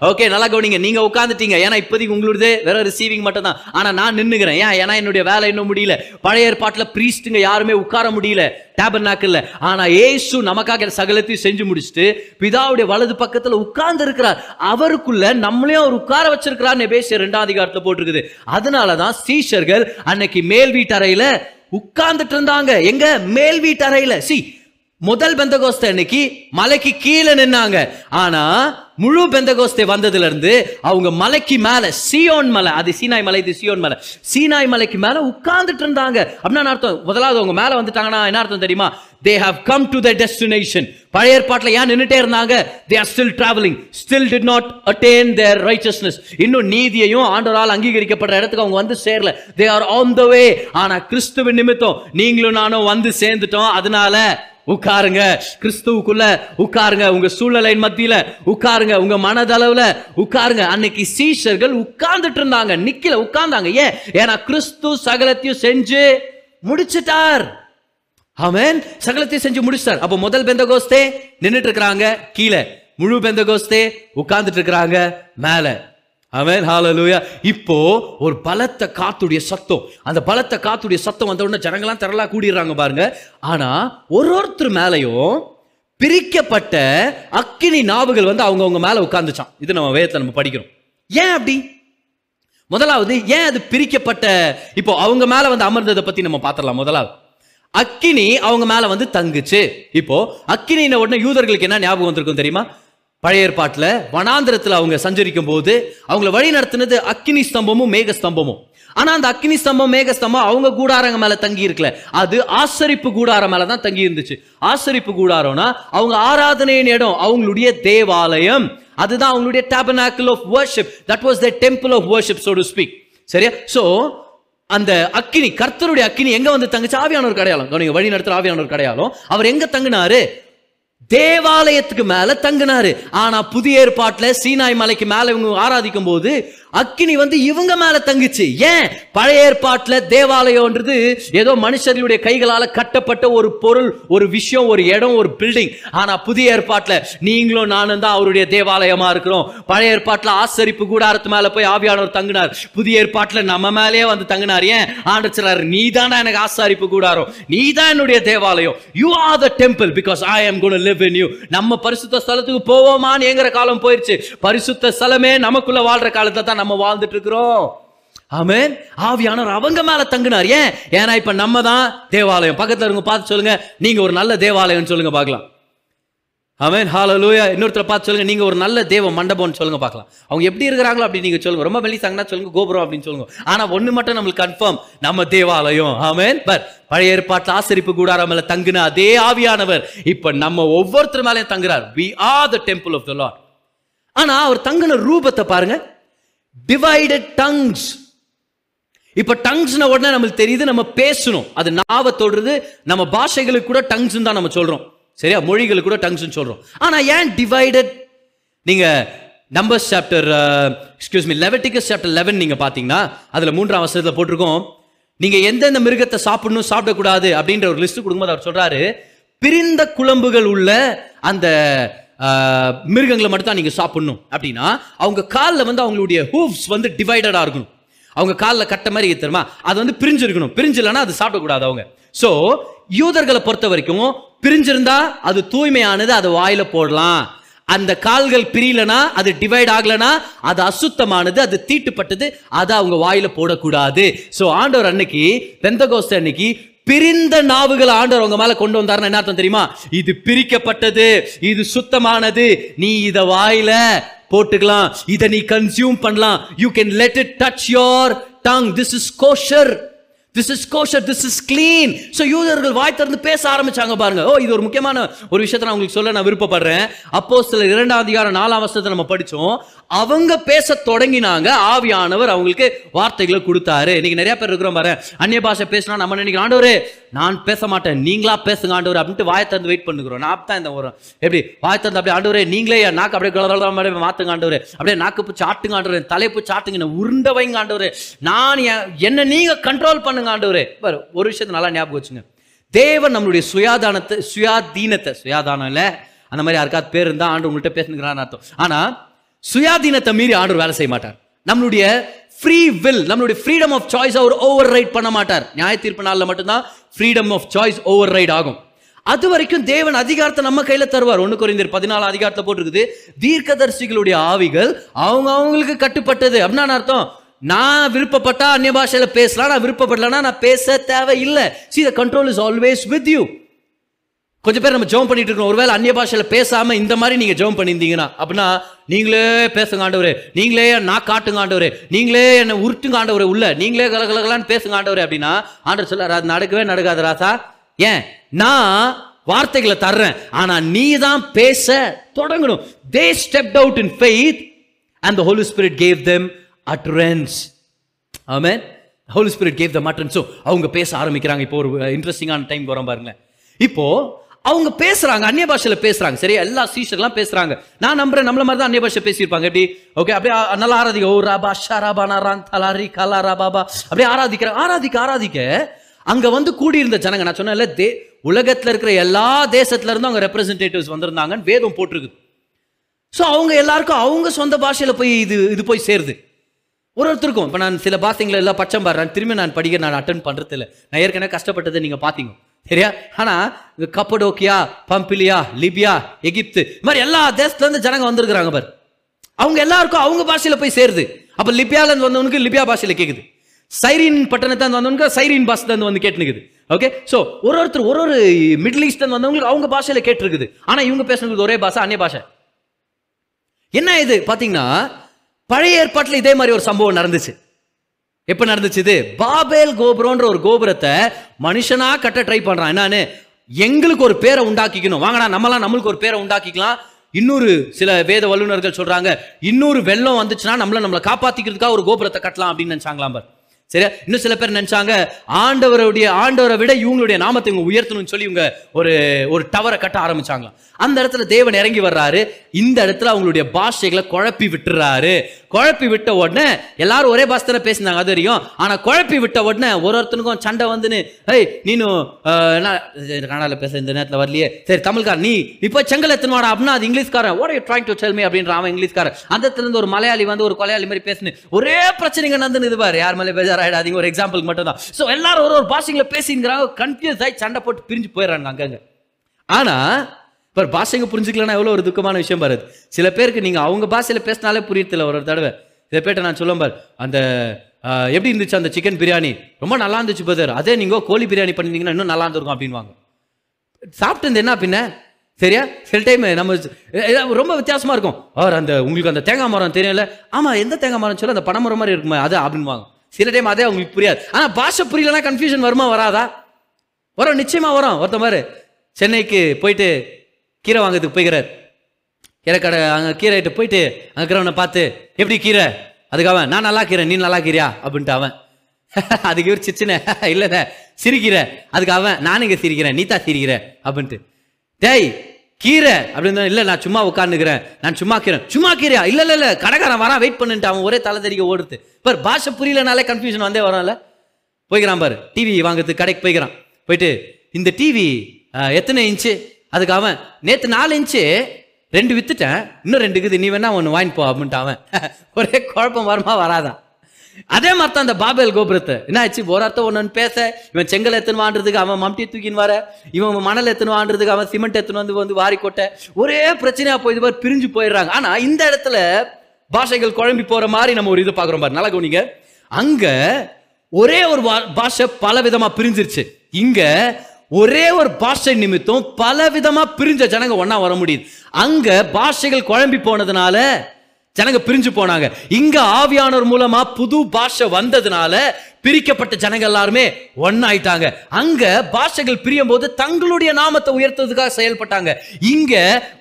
ஓகே நல்லா கவனிங்க. நீங்க உட்காந்துட்டீங்க ஏன்னா இப்போதைக்கு உங்களுடைய வேற ரிசீவிங் மட்டும் தான் ஆனா நான் நின்னுக்கிறேன். ஏன்? ஏன்னா என்னுடைய வேலை இன்னும் முடியல. பழைய ஏற்பாட்டில் பிரீஸ்டுங்க யாருமே உட்கார முடியல. டேபர் நாக்கில் ஆனா ஏசு நமக்காக சகலத்தையும் செஞ்சு முடிச்சுட்டு பிதாவுடைய வலது பக்கத்தில் உட்கார்ந்து இருக்கிறார் அவருக்குள்ள நம்மளையும் அவர் உட்கார வச்சிருக்கிறார் பேசிய ரெண்டாம் அதிகாரத்தில் போட்டிருக்குது. அதனாலதான் சீஷர்கள் அன்னைக்கு மேல் வீட்டறையில உட்கார்ந்துட்டு இருந்தாங்க. எங்க? மேல் வீட்டறையில. சி முதல் பெந்தகோஸ்தை அன்னைக்கு மலைக்கு கீழே நின்னாங்க. ஆனா முழு பெந்தகோஸ்தே வந்ததுல இருந்து அவங்க மலைக்கு மேல சியோன் மலை அது சீனாய் மலை இது சியோன் மலை. சீனாய் மலைக்கு மேல உட்கார்ந்துட்டு இருந்தாங்க. அப்படின்னா என்ன அர்த்தம்? முதலாவது அவங்க மேல வந்துட்டாங்கன்னா என்ன அர்த்தம் தெரியுமா? They have come to the destination பழைய ஏற்பாட்டில் ஏன் நின்றுட்டே இருந்தாங்க? They are still travelling still did not attain their righteousness இன்னும் நீதியையும் ஆண்டவரால் அங்கீகரிக்கப்படுற இடத்துக்கு அவங்க வந்து சேரல. தே ஆர் ஆன் த வே ஆனா கிறிஸ்துவின் நிமித்தம் நீங்களும் நானும் வந்து சேர்ந்துட்டோம். அதனால உட்காருங்க. கிறிஸ்துவுக்குள்ள உட்காருங்க. உங்க சூழ்நிலையின் மத்தியில உட்காருங்க. உங்க மனதளவுல உட்காருங்க. அன்னைக்கு சீஷர்கள் உட்கார்ந்துட்டு இருந்தாங்க. நிக்கல உட்கார்ந்தாங்க. ஏன்? ஏன்னா கிறிஸ்து சகலத்தையும் செஞ்சு முடிச்சிட்டார். அவன் சகலத்தையும் செஞ்சு முடிச்சிட்டார். அப்போ முதல் பெந்தகோஸ்தே நின்றுட்டு இருக்கிறாங்க. கீழே முழு பெந்தகோஸ்தே உட்கார்ந்துட்டு இருக்கிறாங்க. மேலே. அவன் ஹாலலூயா இப்போ ஒரு பலத்த காத்துடைய சத்தம். அந்த பலத்த காத்துடைய சத்தம் வந்த உடனே ஜனங்களாம் திரளா கூடிடுறாங்க பாருங்க. ஆனா ஒரு ஒருத்தர் மேலையும் பிரிக்கப்பட்ட அக்கினி நாவுகள் வந்து அவங்கவுங்க மேல உட்கார்ந்துச்சான் இது நம்ம வேதத்தை நம்ம படிக்கிறோம். ஏன் அப்படி? முதலாவது ஏன் அது பிரிக்கப்பட்ட இப்போ அவங்க மேல வந்து அமர்ந்ததை பத்தி நம்ம பார்த்துடலாம் முதலாவது. அக்கினி அவங்க மேல வந்து தங்குச்சு. இப்போ அக்கினின உடனே யூதர்களுக்கு என்ன ஞாபகம் வந்திருக்கும் தெரியுமா? பழைய ஏற்பாட்டில் வனாந்திரத்தில் அவங்க சஞ்சரிக்கும் போது அவங்கள வழி நடத்தினது அக்கினி ஸ்தம்பமும் மேக ஸ்தம்பமும். ஆனால் அந்த அக்கினி ஸ்தம்பம் மேக ஸ்தம்பம் அவங்க கூடாரங்க மேலே தங்கி இருக்கல. அது ஆசரிப்பு கூடாரம் மேலே தான் தங்கி இருந்துச்சு. ஆசரிப்பு கூடாரம்னா அவங்க ஆராதனையின் இடம் அவங்களுடைய தேவாலயம். அதுதான் அவங்களுடைய tabernacle of worship that was the temple of worship so to speak சரியா? ஸோ அந்த அக்கினி கர்த்தருடைய அக்கினி எங்க வந்து தங்குச்சு? ஆவியானவர் கடையாளம். கவனிங்க வழி நடத்துற ஆவியானவர் கடையாளம். அவர் எங்க தங்குனாரு? தேவாலயத்துக்கு மேல தங்கினாரு. ஆனா புதிய ஏற்பாட்டுல சீனாய் மலைக்கு மேல இவங்க ஆராதிக்கும் போது அக்கினி வந்து இவங்க மேல தங்குச்சு. ஏன்? பழைய ஏற்பாட்டுல தேவாலயம்ன்றது ஏதோ மனுஷர்களுடைய கைகளால கட்டப்பட்ட ஒரு பொருள் ஒரு விஷயம் ஒரு இடம் ஒரு பில்டிங் ஆனா புதிய ஏற்பாட்டுல நீங்களும் நானும் தான் அவருடைய தேவாலயமா இருக்கிறோம். பழைய ஏற்பாட்டுல ஆசரிப்பு கூடாரத்து மேல போய் ஆவியானவர் தங்கினார். புதிய ஏற்பாட்டுல நம்ம மேலேயே வந்து தங்கினார். ஏன்? ஆண்டு சிலர் நீ தானா எனக்கு ஆசாரிப்பு கூடாரம். நீ தான் என்னுடைய தேவாலயம். You are the temple because I am going live in you நம்ம பரிசுத்த ஸ்தலத்துக்கு போவோமான்னு ஏங்குற காலம் போயிருச்சு. பரிசுத்த ஸ்தலமே நமக்குள்ள வாழ்ற காலத்தை தான் நம்ம வாழ்ந்துட்டு இருக்கிறோம் ஆமேன். ஆவியானவர் அவங்க மேல தங்கினார். ஏன்? ஏன்னா இப்ப நம்ம தான் தேவாலயம். பக்கத்துல இருங்க பார்த்து சொல்லுங்க. நீங்க ஒரு நல்ல தேவாலயம்னு சொல்லுங்க பார்க்கலாம். ஆமென். ஹாலலூயா இன்னொருத்தர் பார்த்து சொல்லுங்க. நீங்க ஒரு நல்ல தேவ மண்டபம்னு சொல்லுங்க பார்க்கலாம். அவங்க எப்படி இருக்கிறாங்களோ அப்படி நீங்க சொல்லுங்க. ரொம்ப மெல்லிசாங்கன்னா சொல்லுங்க. கோபுரம் அப்படின்னு சொல்லுங்க. ஆனா ஒண்ணு மட்டும் நம்மளுக்கு கன்ஃபார்ம் நம்ம தேவாலயம். ஆமேன். பட் பழைய ஏற்பாட்டில் ஆசரிப்பு கூடாரம் மேல தங்கின அதே ஆவியானவர். இப்ப நம்ம ஒவ்வொருத்தர் மேலேயும் தங்குறார். We are the temple of the Lord ஆனா அவர் தங்கின ரூபத்தை பாருங்க. டிவைடட் டங்ஸ் இப்ப டங்ஸ்ன உடனே நம்மளுக்கு தெரியுது நம்ம பேசணும். அது நாவை தொடுறது நம்ம பாஷைகளுக்கு கூட டங்ஸ் தான் நம்ம சொல்றோம். சரியா? மொழிகளுக்கு கூட டங்ஸ் சொல்றோம். ஆனா ஏன் டிவைடட் நீங்க Numbers chapter excuse me Leviticus chapter eleven நீங்க பாத்தீங்கன்னா அதுல மூன்றாம் வசனத்துல போட்டிருக்கோம். நீங்க எந்தெந்த மிருகத்தை சாப்பிடணும் சாப்பிடக்கூடாது அப்படின்ற ஒரு லிஸ்ட் கொடுக்கும்போது அவர் சொல்றாரு பிரிந்த குழம்புகள் உள்ள அந்த மிருகங்களை மட்டும் தான் நீங்க சாப்பிடணும் அப்படின்னா அவங்க காலில் வந்து அவங்களுடைய ஹூஃப்ஸ் வந்து டிவைடடா இருக்கணும். அவங்க காலில் கட்ட மாதிரி தெரியுமா? அது வந்து பிரிஞ்சிருக்கணும். பிரிஞ்சில்லைன்னா அது சாப்பிடக்கூடாது அவங்க. ஸோ யூதர்களை பொறுத்த வரைக்கும் பிரிஞ்சிருந்தா அது தூய்மையானது அதை வாயில போடலாம். அந்த கால்கள் பிரியலனா அது டிவைட் ஆகலனா அது அசுத்தமானது அது தீட்டுப்பட்டது அதை அவங்க வாயில போடக்கூடாது. ஸோ ஆண்டவர் அன்னைக்கு பெந்தகோஸ்த அன்னைக்கு பிரிந்த நாவுகள் ஆண்டவர் அவங்க மேல கொண்டு வந்தாருன்னு என்ன அர்த்தம் தெரியுமா? இது பிரிக்கப்பட்டது இது சுத்தமானது. நீ இத வாயில போட்டுக்கலாம் இதை நீ கன்சியூம் பண்ணலாம். You can let it touch your tongue this is kosher this is kosher this is clean so யூதர்கள் வாய் திறந்து பேச ஆரம்பிச்சாங்க பாருங்க. ஓ இது ஒரு முக்கியமான ஒரு விஷயத்த நான் உங்களுக்கு சொல்ல நான் விருப்பப்படுறேன். அப்போ சில இரண்டாம் அதிகாரம் நாலாம் வருஷத்தை நம்ம படித்தோம் அவங்க பேச தொடங்கினாங்க. ஆவியானவர் அவங்களுக்கு வார்த்தைகளை கொடுத்தாரு. இன்னைக்கு நிறைய பேர் இருக்கிறோம் பாரு. அந்நிய பாஷை பேசினா நம்ம நினைக்கிறோம் ஆண்டவரே நான் பேச மாட்டேன். நீங்களா பேசுங்க ஆண்டவர் அப்படின்ட்டு வாயை திறந்து வெயிட் பண்ணுகிறோம். நான் தான் இந்த வரும் எப்படி? வாய் திறந்து அப்படியே ஆண்டவரே நீங்களே என் நாக்கு அப்படியே கலர் மாதிரி மாத்துங்க ஆண்டவர். அப்படியே நாக்கு பூச்சி ஆட்டுங்க ஆண்டவர். தலைப்பு சாட்டுங்க என்ன உருண்ட வைங்க ஆண்டவர். நான் என்ன நீங்க கண்ட்ரோல் பண்ணுங்க ஆண்டவர். பாரு ஒரு விஷயத்தை நல்லா ஞாபகம் வச்சுங்க. தேவன் நம்மளுடைய சுயாதானத்தை சுயாதீனத்தை சுயாதானம் இல்லை? அந்த மாதிரி யாருக்காவது பேர் இருந்தால் ஆண்டு உங்கள்கிட்ட பேசுனுங்கிறான்னு அர்த்தம். ஆனால் சுயாதீனத்தை மீறி ஆண்டவர் வேலை செய்ய மாட்டார். நம்மளுடைய ஃப்ரீ வில் நம்மளுடைய ஃப்ரீடம் ஆஃப் சாய்ஸ் அவர் ஓவர் ரைட் பண்ண மாட்டார். நியாய தீர்ப்பு நாளில் மட்டும்தான் freedom of choice override ஆகும். அது வரைக்கும் தேவன் அதிகாரத்தை நம்ம கையில் தருவார். ஒன்று குறைந்தர் பதினாலு அதிகாரத்தை போட்டிருக்குது தீர்க்கதர்சிகளுடைய ஆவிகள் அவங்க அவங்களுக்கு கட்டுப்பட்டது. அப்படின்னா அர்த்தம்? நான் விருப்பப்பட்டா அந்நிய பாஷையில் பேசலாம் நான் விருப்பப்படலன்னா நான் பேச தேவையில்லை. See the control is always with you கொஞ்சம் பேர் நம்ம ஜெபம் பண்ணிட்டு இருக்கோம். ஒருவேளை அந்நிய பாஷையில் பேசாமல் இந்த மாதிரி நீங்கள் ஜெபம் பண்ணியிருந்தீங்கன்னா அப்படின்னா நீங்களே பேசுங்க ஆண்டவரே நீங்களே நான் காட்டுங்க ஆண்டவரே நீங்களே என்னை உருட்டுங்க ஆண்டவரே உள்ள நீங்களே கலகலகலான்னு பேசுங்க ஆண்டவரே அப்படின்னா ஆண்டவர் சொல்ல அது நடக்கவே நடக்காது ராசா. ஏன்? நான் வார்த்தைகளை தர்றேன். ஆனால் நீ தான் பேச தொடங்கணும். They step out in faith and the Holy Spirit gave them utterance ஆமே ஹோலி ஸ்பிரிட் கேவ் த மட்டன் அவங்க பேச ஆரம்பிக்கிறாங்க. இப்போ ஒரு இன்ட்ரெஸ்டிங்கான டைம் வரோம் பாருங்களேன். இப்போது அவங்க பேசுறாங்க அந்நிய பாஷையில பேசுறாங்க. சரியா எல்லா சீஷர்லாம் பேசுறாங்க. நான் நம்புறேன் நம்மள மாதிரி தான் அந்நிய பாஷை பேசியிருப்பாங்க. எப்படி? ஓகே அப்படியே நல்லா ஆராதிக்க. ஓ ராபா ஷராபா நாரான் தலாரி கலா ராபாபா அப்படியே ஆராதிக்கிற ஆராதிக்க ஆராதிக்க அங்க வந்து கூடியிருந்த ஜனங்க நான் சொன்னேன்ல தே உலகத்தில் இருக்கிற எல்லா தேசத்துல இருந்தும் அவங்க ரெப்ரசன்டேட்டிவ்ஸ் வந்திருந்தாங்கன்னு வேதம் போட்டிருக்கு. ஸோ அவங்க எல்லாருக்கும் அவங்க சொந்த பாஷையில் போய் இது இது போய் சேருது. ஒரு ஒருத்தருக்கும் இப்போ நான் சில பாஷைங்களை எல்லாம் பச்சம் பாடுறேன். திரும்பி நான் படிக்க நான் அட்டன் பண்ணுறதில்ல இல்லை நான் ஏற்கனவே கஷ்டப்பட்டதை நீங்கள் பார்த்தீங்க சரியா? ஆனா இந்த கப்படோக்கியா பம்பிலியா லிபியா எகிப்து இது மாதிரி எல்லா தேசத்துலேருந்து ஜனங்க வந்திருக்கிறாங்க பார். அவங்க எல்லாருக்கும் அவங்க பாஷையில் போய் சேருது. அப்ப லிபியால இருந்து வந்தவனுக்கு லிபியா பாஷையில் கேட்குது சைரின் பட்டணத்தை வந்தவனுக்கு சைரின் பாஷை தான் வந்து கேட்டுனுக்குது. ஓகே ஸோ ஒரு ஒருத்தர் ஒரு ஒரு மிடில் ஈஸ்ட் வந்தவங்களுக்கு அவங்க பாஷையில் கேட்டிருக்குது. ஆனா இவங்க பேசுறது ஒரே பாஷை அந்நிய பாஷை. என்ன இது? பாத்தீங்கன்னா பழைய ஏற்பாட்டில் இதே மாதிரி ஒரு சம்பவம் நடந்துச்சு. எப்ப நடந்துச்சு இது? பாபேல் கோபுரம்ன்ற ஒரு கோபுரத்தை மனுஷனா கட்ட ட்ரை பண்றான். என்னன்னு? எங்களுக்கு ஒரு பேரை உண்டாக்கிக்கணும். வாங்கடா நம்மளாம் நம்மளுக்கு ஒரு பேரை உண்டாக்கிக்கலாம். இன்னொரு சில வேத வல்லுநர்கள் சொல்றாங்க இன்னொரு வெள்ளம் வந்துச்சுன்னா நம்மள நம்மளை காப்பாத்திக்கிறதுக்காக ஒரு கோபுரத்தை கட்டலாம் அப்படின்னு நினைச்சாங்களாம் பார். சரியா? இன்னும் சில பேர் நினைச்சாங்க ஆண்டவருடைய ஆண்டவரை விட இவங்களுடைய நாமத்தை இவங்க உயர்த்தணும்னு சொல்லி இவங்க ஒரு ஒரு டவரை கட்ட ஆரம்பிச்சாங்களாம். அந்த இடத்துல தேவன் இறங்கி வர்றாரு. இந்த இடத்துல அவங்களுடைய பாஷைகளை குழப்பி விட்டுறாரு. குழப்பி விட்ட உடனே எல்லாரும் ஒரே பாஷை தானே பேசினாங்க அது வரையும் ஆனால் குழப்பி விட்ட உடனே ஒரு ஒருத்தனுக்கும் சண்டை வந்துன்னு ஏய் நீனும் என்ன இது பேச இந்த நேரத்தில் வரலையே. சரி தமிழ்கார் நீ இப்போ செங்கல் எத்தனவாடா அப்படின்னா அது இங்கிலீஷ்காரன். What are you trying to அப்படின்ற அவன் இங்கிலீஷ்காரன். அந்த இடத்துலேருந்து ஒரு மலையாளி வந்து ஒரு கொலையாளி மாதிரி பேசுனு ஒரே பிரச்சனைங்க நடந்துன்னு இது பாரு. யார் மேலே பேசாராயிடாதீங்க ஒரு எக்ஸாம்பிளுக்கு மட்டும் தான். ஸோ எல்லாரும் ஒரு ஒரு பாஷைங்களை பேசிங்கிறாங்க கன்ஃபியூஸ் ஆகி சண்டை போட்டு பிரிஞ்சு போயிடுறாங்க அங்கங்க. ஆனால் இப்போ பாஷைங்க புரிஞ்சுக்கலன்னா எவ்வளோ ஒரு துக்கமான விஷயம் பாரு சில பேருக்கு நீங்கள் அவங்க பாஷையில் பேசினாலே புரியறதில்ல ஒரு ஒரு தடவை. சில பேர்ட்ட நான் சொல்லுவேன் பாரு அந்த எப்படி இருந்துச்சு அந்த சிக்கன் பிரியாணி? ரொம்ப நல்லா இருந்துச்சு பதர் அதே நீங்கள் கோழி பிரியாணி பண்ணிருந்தீங்கன்னா இன்னும் நல்லா இருந்திருக்கும் அப்படின்வாங்க சாப்பிட்டு என்ன பின்ன? சரியா? சில டைம் நம்ம ரொம்ப வித்தியாசமாக இருக்கும். அவர் அந்த உங்களுக்கு அந்த தேங்காய் மரம் தெரியல ஆமாம் எந்த தேங்காய் மரம் சொல்ல அந்த பனைமரம் மாதிரி இருக்குமா அது அப்படின்வாங்க சில டைம் அதே அவங்களுக்கு புரியாது. ஆனால் பாஷை புரியலன்னா கன்ஃபியூஷன் வருமா வராதா? வரும் நிச்சயமாக வரும். ஒருத்த மாதிரி சென்னைக்கு போயிட்டு கீரை வாங்குறதுக்கு போய்கிறார். கீரை கடை அங்கே கீரைகிட்ட போயிட்டு அங்கே இருக்கிறவனை பார்த்து எப்படி கீரை? அதுக்கு அவன் நான் நல்லா கீரை நீ நல்லா கீரியா? அப்படின்ட்டு அவன். <laughs> அதுக்கு இவர் சிச்சனே இல்லைண்ணே சிரிக்கிற. அதுக்கு அவன் நான் இங்கே சிரிக்கிறேன் நீ தான் சிரிக்கிற. அப்படின்ட்டு. டேய் கீரை. அப்படின்னு இல்லை நான் சும்மா உட்காந்துக்கிறேன் நான் சும்மா கீரை. சும்மா கீரையா? இல்லை இல்லை இல்லை கடைக்காரன் வரான் வெயிட் பண்ணிட்டு அவன் ஒரே தலை தெரிக்க ஓடுது. பார் பாஷை புரியலனாலே கன்ஃபியூஷன் வந்தே வரும்ல. போய்க்கிறான் பாரு டிவி வாங்குறதுக்கு கடைக்கு போய்க்கிறான். போயிட்டு இந்த டிவி எத்தனை இன்ச்சு அதுக்கு அவன் நேற்று நாலு இன்ச்சு ரெண்டு வித்துட்டேன். இன்னும் ரெண்டு இருக்குது. நீ வேணா ஒன்று வாங்கிட்டு போ அப்படின்ட்டு அவன். <laughs> ஒரே குழப்பம் வருமா வராதான். அதே மாதிரி தான் அந்த பாபேல் கோபுரத்தை. என்ன ஆச்சு? ஒரு அர்த்தம் ஒன்று பேச. இவன் செங்கல் எத்தனை வாண்டுறதுக்கு அவன் மம்டி தூக்கின்னு வர. இவன் மணல் எத்தனை வாண்டுறதுக்கு அவன் சிமெண்ட் எத்தனை வந்து வந்து வாரி கொட்டை. ஒரே பிரச்சனையாக போய் இது மாதிரி பிரிஞ்சு போயிடுறாங்க. ஆனால் இந்த இடத்துல பாஷைகள் குழம்பி போகிற மாதிரி நம்ம ஒரு இது பார்க்குறோம் பாரு. நல்லா கவனிங்க. அங்கே ஒரே ஒரு வா- பாஷை பல விதமாக பிரிஞ்சிருச்சு. இங்கே ஒரே ஒரு பாஷை நிமித்தம் பல விதமா பிரிஞ்ச ஜனங்க ஒன்றா வர முடியுது. அங்க பாஷைகள் குழம்பி போனதுனால ஜனங்க பிரிஞ்சு போனாங்க. இங்க ஆவியானவர் மூலமா புது பாஷை வந்ததுனால பிரிக்கப்பட்ட ஜனங்க எல்லாருமே ஒன்னாயிட்டாங்க அங்க பாஷைகள் பிரியும் போது தங்களுடைய நாமத்தை உயர்த்துறதுக்காக செயல்பட்டாங்க. இங்க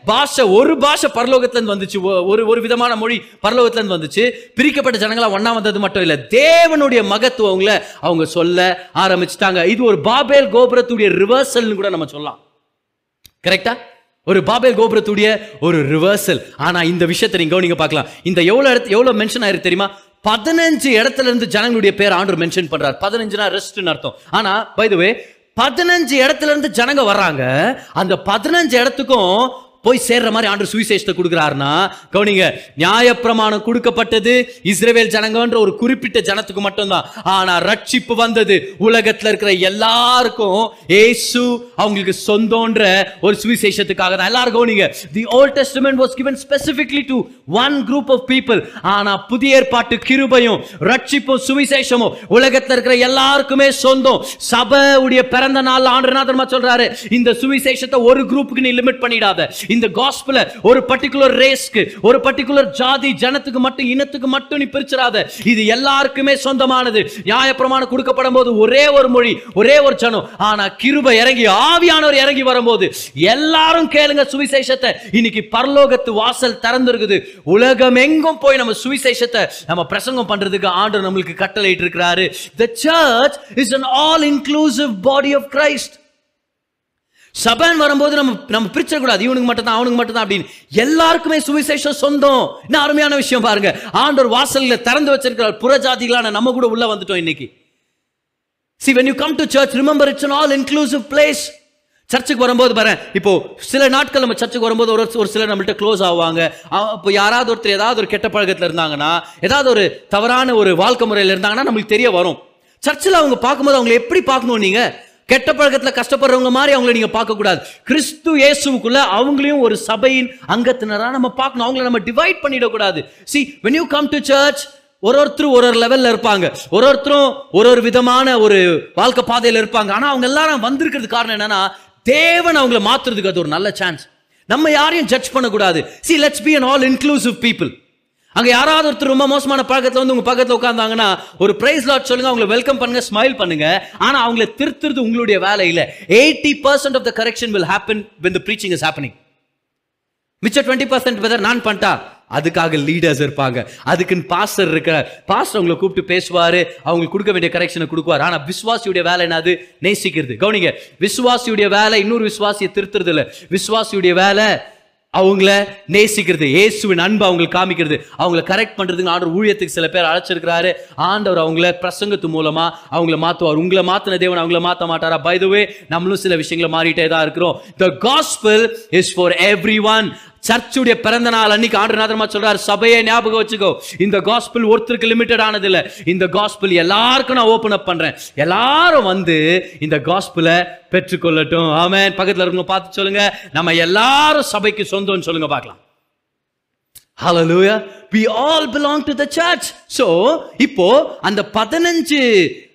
பாஷை ஒரு பாஷை பரலோகத்துல இருந்து வந்துச்சு. ஒரு ஒரு விதமான மொழி பரலோகத்துல இருந்து வந்துச்சு. பிரிக்கப்பட்ட ஜனங்களா ஒன்னா வந்தது மட்டும் இல்ல. தேவனுடைய மகத்துவங்களை அவங்க சொல்ல ஆரம்பிச்சிட்டாங்க. இது ஒரு பாபேல் கோபுரத்துடைய ரிவர்சல்னு கூட நம்ம சொல்லலாம். கரெக்டா ஒரு பாபேல் கோபுரத்துடைய ஒரு ரிவர்சல் ஆனா இந்த விஷயத்தை நீங்க கவனிங்க பார்க்கலாம். இந்த எவ்வளவு இடத்து எவ்வளவு மென்ஷன் ஆயிருக்கு தெரியுமா? பதினஞ்சு இடத்துல இருந்து ஜனங்களுடைய பேர் ஆண்டு மென்ஷன் பண்றார். பதினஞ்சுனா ரெஸ்ட்னு அர்த்தம். ஆனா பை வே பதினஞ்சு இடத்துல இருந்து ஜனங்க வர்றாங்க. அந்த பதினஞ்சு இடத்துக்கும் போய் சேர்ற மாதிரி ஆண்டு சுவிசேஷத்தை கொடுக்குறாருன்னா கவனிங்க நியாயப்பிரமாணம் கொடுக்கப்பட்டது இஸ்ரேவேல் ஜனங்கன்ற ஒரு குறிப்பிட்ட ஜனத்துக்கு மட்டும்தான். ஆனா ரட்சிப்பு வந்தது உலகத்துல இருக்கிற எல்லாருக்கும் ஏசு அவங்களுக்கு சொந்தம்ன்ற ஒரு சுவிசேஷத்துக்காக தான். எல்லாரும் கவனிங்க the Old Testament was given specifically to one group of people ஆனா புதிய ஏற்பாட்டு கிருபையும் ரட்சிப்பும் சுவிசேஷமும் உலகத்துல இருக்கிற எல்லாருக்குமே சொந்தம். சபையுடைய பிறந்த நாள் ஆண்டர்நாதர்மா சொல்றாரு? இந்த சுவிசேஷத்தை ஒரு குரூப்புக்கு நீ லிமிட் பண்ணிடாத. இந்த காஸ்பல ஒரு பர்டிகுலர் ரேஸ்க்கு ஒரு பர்டிகுலர் ஜாதி ஜனத்துக்கு மட்டும் இனத்துக்கு மட்டும் நீ பிரிச்சிடாத இது எல்லாருக்குமே சொந்தமானது. நியாயப்பிரமாணம் கொடுக்கப்படும் போது ஒரே ஒரு மொழி ஒரே ஒரு ஜனம். ஆனா கிருபை இறங்கி ஆவியானவர் இறங்கி வரும்போது எல்லாரும் கேளுங்க சுவிசேஷத்தை. இன்னைக்கு பரலோகத்து வாசல் திறந்திருக்குது. உலகம் எங்கும் போய் நம்ம சுவிசேஷத்தை நம்ம பிரசங்கம் பண்றதுக்கு ஆண்டு நம்மளுக்கு கட்டளையிட்டு இருக்கிறாரு the church is an all inclusive body of Christ சபான் வரும்போது நம்ம நம்ம பிரிச்சிடக்கூடாது. இவனுக்கு மட்டும் தான் அவனுக்கு மட்டும் தான் அப்படின்னு. எல்லாருக்குமே சுவிசேஷம் சொந்தம். என்ன அருமையான விஷயம் பாருங்க. ஆண்டோர் வாசலில் திறந்து வச்சிருக்கிறார். புறஜாதிகளான நம்ம கூட உள்ள வந்துட்டோம் இன்னைக்கு. See when you come to church remember it's all inclusive place சர்ச்சுக்கு வரும்போது பாரு இப்போ சில நாட்கள் நம்ம சர்ச்சுக்கு வரும்போது ஒரு ஒரு சிலர் நம்மள்ட்ட க்ளோஸ் ஆவாங்க. இப்போ யாராவது ஒருத்தர் ஏதாவது ஒரு கெட்ட பழக்கத்தில் இருந்தாங்கன்னா ஏதாவது ஒரு தவறான ஒரு வாழ்க்கை முறையில் இருந்தாங்கன்னா நம்மளுக்கு தெரிய வரும். சர்ச்சில் அவங்க பார்க்கும்போது அவங்களை எப்படி பார்க்கணும் நீங்கள் கெட்ட பழக்கத்தில் கஷ்டப்படுறவங்க மாதிரி அவங்கள நீங்கள் பார்க்கக்கூடாது. கிறிஸ்து இயேசுக்குள்ள அவங்களையும் ஒரு சபையின் அங்கத்தினராக நம்ம பார்க்கணும். அவங்கள நம்ம டிவைட் பண்ணிடக்கூடாது. See when you come to church ஒரு ஒருத்தரும் ஒரு ஒரு லெவலில் இருப்பாங்க. ஒரு ஒருத்தரும் ஒரு ஒரு விதமான ஒரு வாழ்க்கை பாதையில் இருப்பாங்க. ஆனால் அவங்க எல்லாரும் வந்திருக்கிறது காரணம் என்னன்னா தேவன் அவங்கள மாத்துறதுக்கு அது ஒரு நல்ல சான்ஸ் நம்ம யாரையும் ஜட்ஜ் பண்ணக்கூடாது. See let's be an all inclusive people அங்க யாராவது ஒருத்தர் ரொம்ப மோசமான பழக்கத்துல வந்து உங்க பக்கத்துல உட்காந்தாங்கன்னா ஒரு பிரைஸ் லாட் சொல்லுங்க அவங்களை வெல்கம் பண்ணுங்க ஸ்மைல் பண்ணுங்க. ஆனா அவங்களை திருத்துறது உங்களுடைய வேலை இல்ல. Eighty percent of the correction will happen when the preaching is happening. மிச்சம் டுவெண்ட்டி பர்சன்ட் வெதர் நான் பண்ணிட்டா? அதுக்காக லீடர்ஸ் இருப்பாங்க. அதுக்குன்னு பாஸ்டர் இருக்கிறார் பாஸ்டர் அவங்களை கூப்பிட்டு பேசுவாரு அவங்களுக்கு கொடுக்க வேண்டிய கரெக்ஷனை கொடுக்குவார். ஆனா விசுவாசியுடைய வேலை என்னது? நேசிக்கிறது. கவனிங்க விசுவாசியுடைய வேலை இன்னொரு விசுவாசியை திருத்துறது இல்லை விசுவாசியுடைய வேலை அவங்கள நேசிக்கிறது இயேசுவின் அன்பு அவங்களுக்கு காமிக்கிறது. அவங்கள கரெக்ட் பண்றதுக்கு ஆண்டவர் ஊழியத்துக்கு சில பேர் அழைச்சிருக்கிறாரு. ஆண்டவர் அவங்கள பிரசங்கத்து மூலமா அவங்கள மாத்துவார். உங்களை மாத்தின தேவன் அவங்கள மாத்த மாட்டாரா? பை நம்மளும் சில விஷயங்களை மாறிட்டே தான் இருக்கிறோம். The gospel is for everyone சர்ச்சுடைய பிறந்த நாள் அன்னைக்கு ஆண்டநாதரமா சொல்றாரு? சபையை ஞாபகம் வச்சுக்கோ. இந்த காஸ்பிள் ஒருத்தருக்கு லிமிட்டட் ஆனது இல்ல இந்த காஸ்பிள் எல்லாருக்கும் நான் ஓபன் அப் பண்றேன். எல்லாரும் வந்து இந்த காஸ்பிளை பெற்றுக்கொள்ளட்டும். ஆமேன் பக்கத்துல இருக்கவங்க பார்த்து சொல்லுங்க. நம்ம எல்லாரும் சபைக்கு சொந்தம்னு சொல்லுங்க பார்க்கலாம். Hallelujah. We all belong to the church so இப்போ அந்த பதினஞ்சு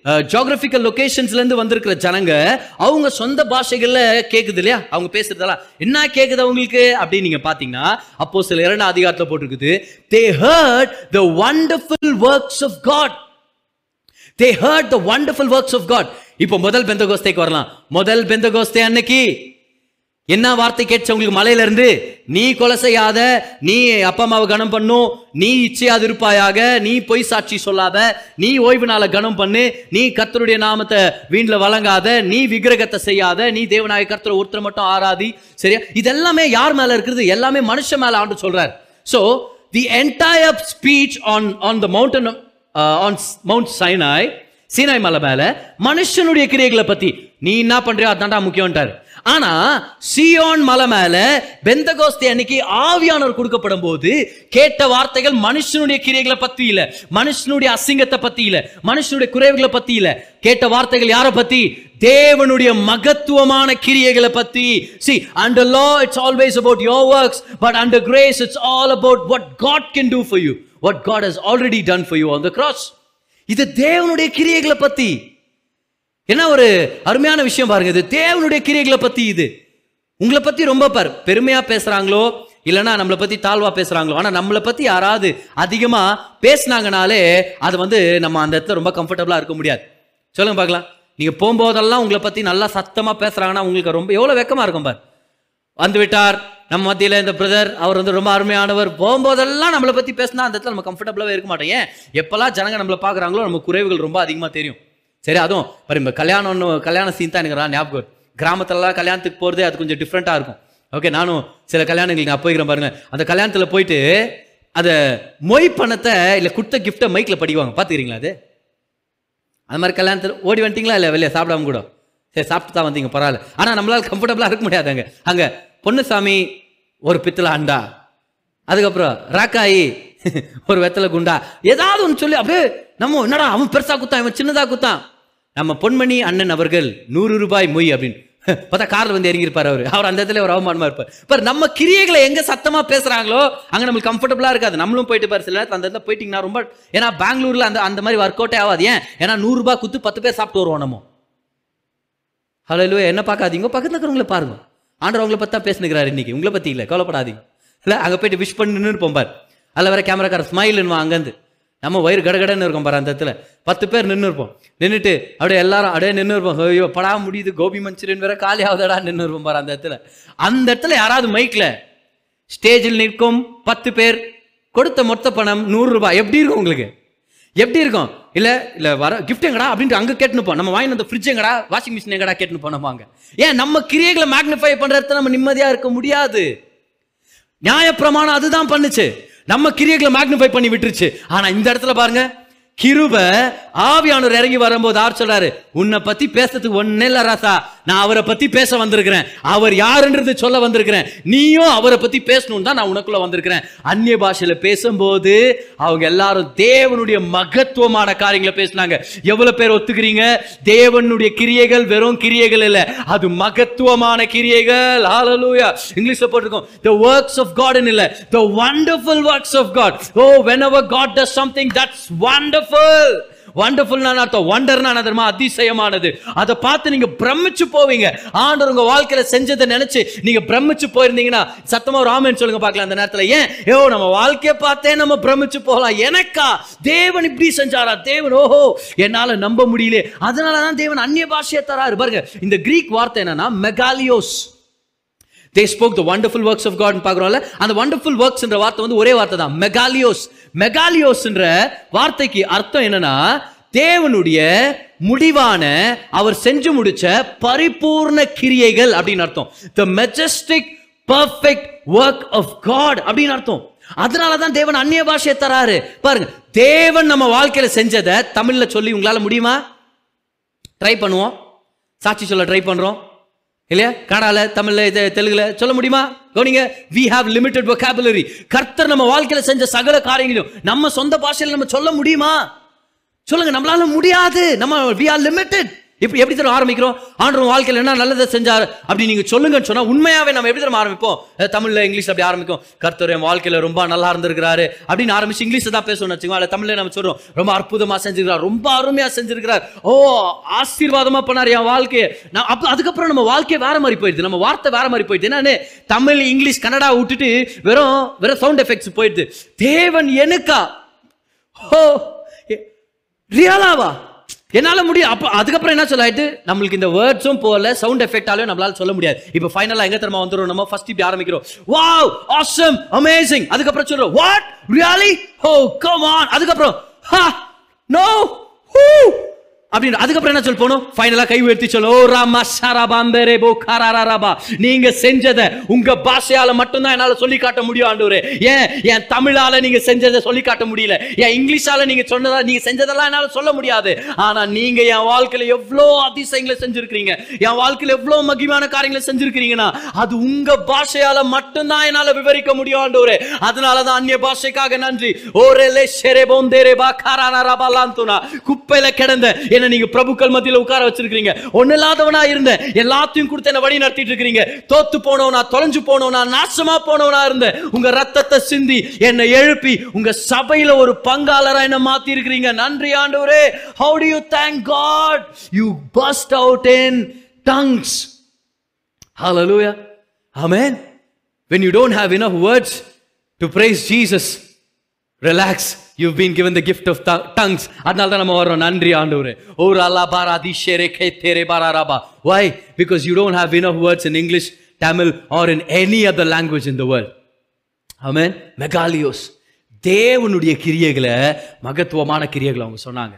ஜியாகிரபிக்கல் லொக்கேஷன்ஸ்லேருந்து வந்திருக்கிற ஜனங்க அவங்க சொந்த பாஷைகளில் கேட்குது இல்லையா? அவங்க பேசுறதெல்லாம் என்ன கேட்குது அவங்களுக்கு? அப்படின்னு நீங்கள் பார்த்தீங்கன்னா அப்போ சில இரண்டாம் அதிகாரத்தில் போட்டிருக்குது they heard the wonderful works of God they heard the wonderful works of God இப்போ முதல் பெந்தகோஸ்தைக்கு வரலாம். முதல் பெந்தகோஸ்தே அன்னைக்கு என்ன வார்த்தை கேட்டவங்களுக்கு மலையில இருந்து நீ கொலை செய்யாத நீ அப்பா அம்மாவை கனம் பண்ணும் நீ இச்சையாது இருப்பாயாக நீ பொய் சாட்சி சொல்லாத நீ ஓய்வு நாளை கனம் பண்ணு நீ கர்த்தருடைய நாமத்தை வீண்ல வழங்காத நீ விக்கிரகத்தை செய்யாத நீ தேவநாய கர்த்தரை ஒருத்தர் மட்டும் ஆராதி. சரியா? இதெல்லாமே யார் மேல இருக்கிறது எல்லாமே மனுஷன் மேல ஆண்டு சொல்றார். So the entire speech on on the mountain on Mount Sinai Sinai மலை மேல மனுஷனுடைய கிரியைகளை பத்தி நீ என்ன பண்றியோ அதான்டா முக்கியம்ட்டாரு ஆனா சியோன் மலை மேல பெந்தகோஸ்தே அன்னைக்கு ஆவியானவர் கொடுக்கப்படும் போது கேட்ட வார்த்தைகள் மனுஷனுடைய கிரியைகளை பத்தி இல்ல மனுஷனுடைய அசிங்கத்தை பத்தி இல்ல மனுஷனுடைய குறைவுகளை பத்தி இல்ல. கேட்ட வார்த்தைகள் யாரை பத்தி? தேவனுடைய மகத்துவமான கிரியைகளை பத்தி. See under law it's always about your works but under grace it's all about what God can do for you what God has already done for you on the cross இது தேவனுடைய கிரியைகளை பத்தி. என்ன ஒரு அருமையான விஷயம் பாருங்க இது தேவனுடைய கிரியைகளை பத்தி இது. உங்களை பத்தி ரொம்ப பார் பெருமையா பேசுறாங்களோ இல்லைன்னா நம்மளை பத்தி தாழ்வா பேசுறாங்களோ ஆனா நம்மளை பத்தி யாராவது அதிகமா பேசுனாங்கனாலே அது வந்து நம்ம அந்த இடத்துல ரொம்ப கம்ஃபர்டபுளா இருக்க முடியாது. சொல்லுங்க பார்க்கலாம். நீங்க போகும்போதெல்லாம் உங்களை பத்தி நல்லா சத்தமா பேசுறாங்கன்னா உங்களுக்கு ரொம்ப எவ்வளவு வெக்கமா இருக்கும் பார். வந்து விட்டார் நம்ம மத்தியில் இந்த பிரதர் அவர் வந்து ரொம்ப அருமையானவர். போகும்போதெல்லாம் நம்மளை பத்தி பேசினா அந்த இடத்துல நம்ம கம்ஃபர்டபுளாகவே இருக்க மாட்டோம். ஏன்? எப்பெல்லாம் ஜனங்க நம்மளை பாக்குறாங்களோ நம்ம குறைவுகள் ரொம்ப அதிகமா தெரியும். சரி அதுவும் பாருங்க கல்யாணம் கல்யாண சீன் தான் எனக்கு ஞாபகம் கிராமத்துலலாம் கல்யாணத்துக்கு போகிறதே அது கொஞ்சம் டிஃப்ரெண்ட்டாக இருக்கும். ஓகே நானும் சில கல்யாணங்களுக்கு நான் போய்க்கிறேன் பாருங்க. அந்த கல்யாணத்தில் போயிட்டு அதை மொய் பணத்தை இல்லை கொடுத்த கிஃப்ட்டை மைக்கில் படிக்குவாங்க. பார்த்துக்கிறீங்களா அது? அந்த மாதிரி கல்யாணத்தில் ஓடி வந்துட்டீங்களா இல்லை வெளியே சாப்பிடாம கூட? சரி சாப்பிட்டு தான் வந்தீங்க பரவாயில்ல. ஆனால் நம்மளால் கம்ஃபர்டபுளாக இருக்க முடியாது அங்கே. அங்கே பொன்னுசாமி ஒரு பித்தளை அண்டா. அதுக்கப்புறம் ராக்காயி <laughs> ஒரு வெத்தலை குண்டா. ஏதாவது ஒன்று சொல்லி அப்படியே நம்ம என்னடா அவன் பெருசா குத்தான் இவன் சின்னதா குத்தான். நம்ம பொன்மணி அண்ணன் அவர்கள் நூறு ரூபாய் மொய் அப்படின்னு. <laughs> பார்த்தா காரில் வந்து இறங்கியிருப்பார் அவர். அவர் அந்த இடத்துல ஒரு அவமானமா இருப்பார். பார் நம்ம கிரியைகளை எங்க சத்தமா பேசுறாங்களோ அங்க நம்மளுக்கு கம்ஃபர்டபுளா இருக்காது. நம்மளும் போயிட்டு பாரு சில நேரத்தில் அந்த இடத்துல போயிட்டீங்கன்னா ரொம்ப ஏன்னா பெங்களூர்ல அந்த அந்த மாதிரி ஒர்க் அவுட்டே ஆகாது. ஏன்? ஏன்னா நூறுரூபா குத்து பத்து பேர் சாப்பிட்டு வருவோம் நம்ம. ஹலோ இல்லையா என்ன பார்க்காதீங்க பக்கத்தில் இருக்கிறவங்கள பாருங்க. ஆண்டவர் உங்களை பத்தி தான் பேசுனுக்கிறாரு இன்னைக்கு. உங்களை பற்றி இல்லை கவலைப்படாதீங்க. இல்லை அங்கே போயிட்டு விஷ் பண்ணி நின்று இருப்போம் பார். அதில் வர கேமராக்கார ஸ்மைலுன்னு அங்கேருந்து. நம்ம வயிறு கடகடன்னு இருக்கும் பாரு அந்த இடத்துல. பத்து பேர் நின்று இருப்போம் நின்றுட்டு அப்படியே எல்லாரும் அப்படியே நின்று இருப்போம் ஐயோ படா முடியுது? கோபி மஞ்சூரியன் வேற காலி ஆகுதடா நின்று இருப்போம் பாரு அந்த இடத்துல. அந்த இடத்துல யாராவது மைக்கில் ஸ்டேஜில் நிற்கும் பத்து பேர் கொடுத்த மொத்த பணம் நூறுரூபா எப்படி இருக்கும் உங்களுக்கு? எப்படி இருக்கும்? இல்லை இல்லை வர கிஃப்ட் எங்கடா? அப்படின்ட்டு அங்கே கேட்டுன்னு போ. நம்ம வாங்கி அந்த ஃப்ரிட்ஜ் எங்கடா? வாஷிங் மிஷின் எங்கடா? கேட்டுன்னு போனோம்பாங்க ஏன் நம்ம கிரியைகளை மேக்னிஃபை பண்றதுல நம்ம நிம்மதியாக இருக்க முடியாது? நியாயப்பிரமாணம் அதுதான் பண்ணுச்சு. நம்ம கிரியைகளை மேக்னிஃபை பண்ணி விட்டுருச்சு. ஆனா இந்த இடத்துல பாருங்க கிருப ஆவியானவர் இறங்கி வரும்போது ஆர் சொல்றாரு உன்னை பத்தி பேசுறதுக்கு ஒன்னே இல்ல ராசா. நான் அவரை பத்தி பேச வந்திருக்கிறேன். அவர் யாருன்றது சொல்ல வந்திருக்கிறேன். நீயும் அவரை பத்தி பேசணும்னு தான் நான் உனக்குள்ள வந்திருக்கிறேன். அந்நிய பாஷையில பேசும்போது அவங்க எல்லாரும் தேவனுடைய மகத்துவமான காரியங்களை பேசினாங்க. எவ்வளவு பேர் ஒத்துக்கிறீங்க? தேவனுடைய கிரியைகள் வெறும் கிரியைகள் இல்லை. அது மகத்துவமான கிரியைகள். ஹalleluya இங்கிலீஷில் போட்டிருக்கோம். The works of god ன்னு இல்ல. The wonderful works of god. Oh whenever god does something that's wonderful. வண்டர்ஃபுல்னா அர்த்தம்? வண்டர்னா நான் தெரியுமா? அதிசயமானது. அதை பார்த்து நீங்க பிரமிச்சு போவீங்க. ஆண்டவர் உங்க வாழ்க்கையில செஞ்சதை நினைச்சு நீங்க பிரமிச்சு போயிருந்தீங்கன்னா சத்தமா ஒரு ஆமென் சொல்லுங்க பார்க்கலாம் அந்த நேரத்தில். ஏன்? ஏ நம்ம வாழ்க்கையை பார்த்தே நம்ம பிரமிச்சு போகலாம். எனக்கா? தேவன் இப்படி செஞ்சாரா? தேவன் ஓஹோ என்னால நம்ப முடியல. அதனாலதான் தேவன் அந்நிய பாஷையை தராரு. பாருங்க இந்த கிரீக் வார்த்தை என்னன்னா மெகாலியோஸ் they spoke the wonderful works of God பார்க்குறோம்ல அந்த வண்டர்ஃபுல் ஒர்க்ஸ்ன்ற வார்த்தை வந்து ஒரே வார்த்தை தான். மெகாலியோஸ் மெகாலியோஸ்ன்ற வார்த்தைக்கு அர்த்தம் என்னன்னா தேவனுடைய முடிவான அவர் செஞ்சு முடிச்ச பரிபூர்ண கிரியைகள் அப்படின்னு அர்த்தம். The majestic perfect work of God அப்படின்னு அர்த்தம். அதனால தான் தேவன் அந்நிய பாஷையை தராரு. பாருங்க தேவன் நம்ம வாழ்க்கையில செஞ்சதை தமிழ்ல சொல்லி உங்களால முடியுமா? ட்ரை பண்ணுவோம். சாட்சி சொல்ல ட்ரை பண்றோம். இல்லையா? கனால தமிழ்ல இது தெலுங்குல சொல்ல முடியுமா? கவனிங்க வி ஹாவ் லிமிடெட் vocabulary. கர்த்தர் நம்ம வாழ்க்கையில செஞ்ச சகல காரியங்களையும் நம்ம சொந்த பாஷையில் நம்ம சொல்ல முடியுமா? சொல்லுங்க நம்மளால முடியாது. நம்ம வி ஆர் லிமிடெட் இப்போ எப்படி தர ஆரம்பிக்கிறோம்? ஆண்டவர் வாழ்க்கையில் என்ன நல்லதை செஞ்சார்? அப்படி நீங்கள் சொல்லுங்கன்னு சொன்னால் உண்மையாகவே நம்ம எப்படி தர ஆரம்பிப்போம்? தமிழில் இங்கிலீஷ் அப்படி ஆரம்பிக்கும். கர்த்தர் என் வாழ்க்கையில் ரொம்ப நல்லா இருந்திருக்கிறாரு. அப்படின்னு ஆரம்பிச்சு இங்கிலீஷை தான் பேசணும்னு வச்சுக்கோங்க. அதில் தமிழில் நம்ம சொல்கிறோம் ரொம்ப அற்புதமாக செஞ்சிருக்கிறார். ரொம்ப அருமையாக செஞ்சிருக்கிறார். ஓ ஆசீர்வாதமாக பண்ணார் என் வாழ்க்கையை. நான் அப்போ அதுக்கப்புறம் நம்ம வாழ்க்கையை வேற மாதிரி போயிடுது. நம்ம வார்த்தை வேற மாதிரி போயிடுது. என்னன்னு? தமிழ் இங்கிலீஷ் கன்னடா விட்டுட்டு வெறும் வெறும் சவுண்ட் எஃபெக்ட்ஸ் போயிடுது. தேவன் எனக்கா? ஓ ரியலாவா? என்னால முடியும் அப்போ அதுக்கப்புறம் என்ன சொல்லாயிட்டு? நம்மளுக்கு இந்த வேர்ட்ஸும் போல சவுண்ட் எஃபெக்டாலும் நம்மளால சொல்ல முடியாது. இப்போ ஃபைனலாக எங்க திரும்ப வந்துடும் நம்ம ஃபர்ஸ்ட் இப்படி ஆரம்பிக்கிறோம். வாவ் ஆசம் அமேசிங் அதுக்கப்புறம் சொல்றோம் what really oh come on அதுக்கப்புறம் ஹா நோ ஹூ அப்படின்னு அதுக்கப்புறம் என்ன சொல்ல போனோம்? ஃபைனலா கை உயர்த்தி சொல்ல. ஓ ராமா ஷரபாம்பரே போ காராராபா நீங்க செஞ்சதை உங்க பாஷையால மட்டும்தான் என்னால சொல்லி காட்ட முடியும் ஆண்டவரே. ஏன்? என் தமிழால நீங்க செஞ்சதை சொல்லி காட்ட முடியல. என் இங்கிலீஷால நீங்க சொன்னதா நீங்க செஞ்சதெல்லாம் என்னால சொல்ல முடியாது. ஆனா நீங்க என் வாழ்க்கையில எவ்வளோ அதிசயங்களை செஞ்சிருக்கிறீங்க என் வாழ்க்கையில எவ்வளவு மகிமான காரியங்களை செஞ்சிருக்கிறீங்கன்னா அது உங்க பாஷையால மட்டும்தான் என்னால விவரிக்க முடியும் ஆண்டவரே. அதனாலதான் அந்நிய பாஷைக்காக நன்றி. ஓரே ஷெரே போந்தேரே பா காராராபாலாந்துனா குப்பையில கிடந்த என்ன நீங்க பிரபுக்கள் மத்தியில் உட்கார வச்சிருக்கீங்க ஒண்ணு இல்லாதவனா இருந்தேன். எல்லாத்தையும் கொடுத்து என்ன வழி நடத்திட்டு இருக்கிறீங்க தோத்து போனவனா தொலைஞ்சு போனவனா நாசமா போனவனா இருந்தேன். உங்க ரத்தத்தை சிந்தி என்னை எழுப்பி உங்க சபையில ஒரு பங்காளரா என்ன மாத்தி இருக்கிறீங்க நன்றி ஆண்டவரே. How do you thank God you burst out in tongues. Hallelujah. Amen. When you don't have enough words to praise jesus relax. You been given the gift of tongues அதனால தான் நம்ம வரோம் நன்றி ஆண்டவரே. ஓர் அல்லா பாரா திஷேரே கே தேரே பாராராபா why? Because you don't have in words in English Tamil or in any other language in the world ஆமென் மெகாலியோஸ் தேவனுடைய கிரியைகளை மகத்துவமான கிரியைகளை அவங்க சொன்னாங்க.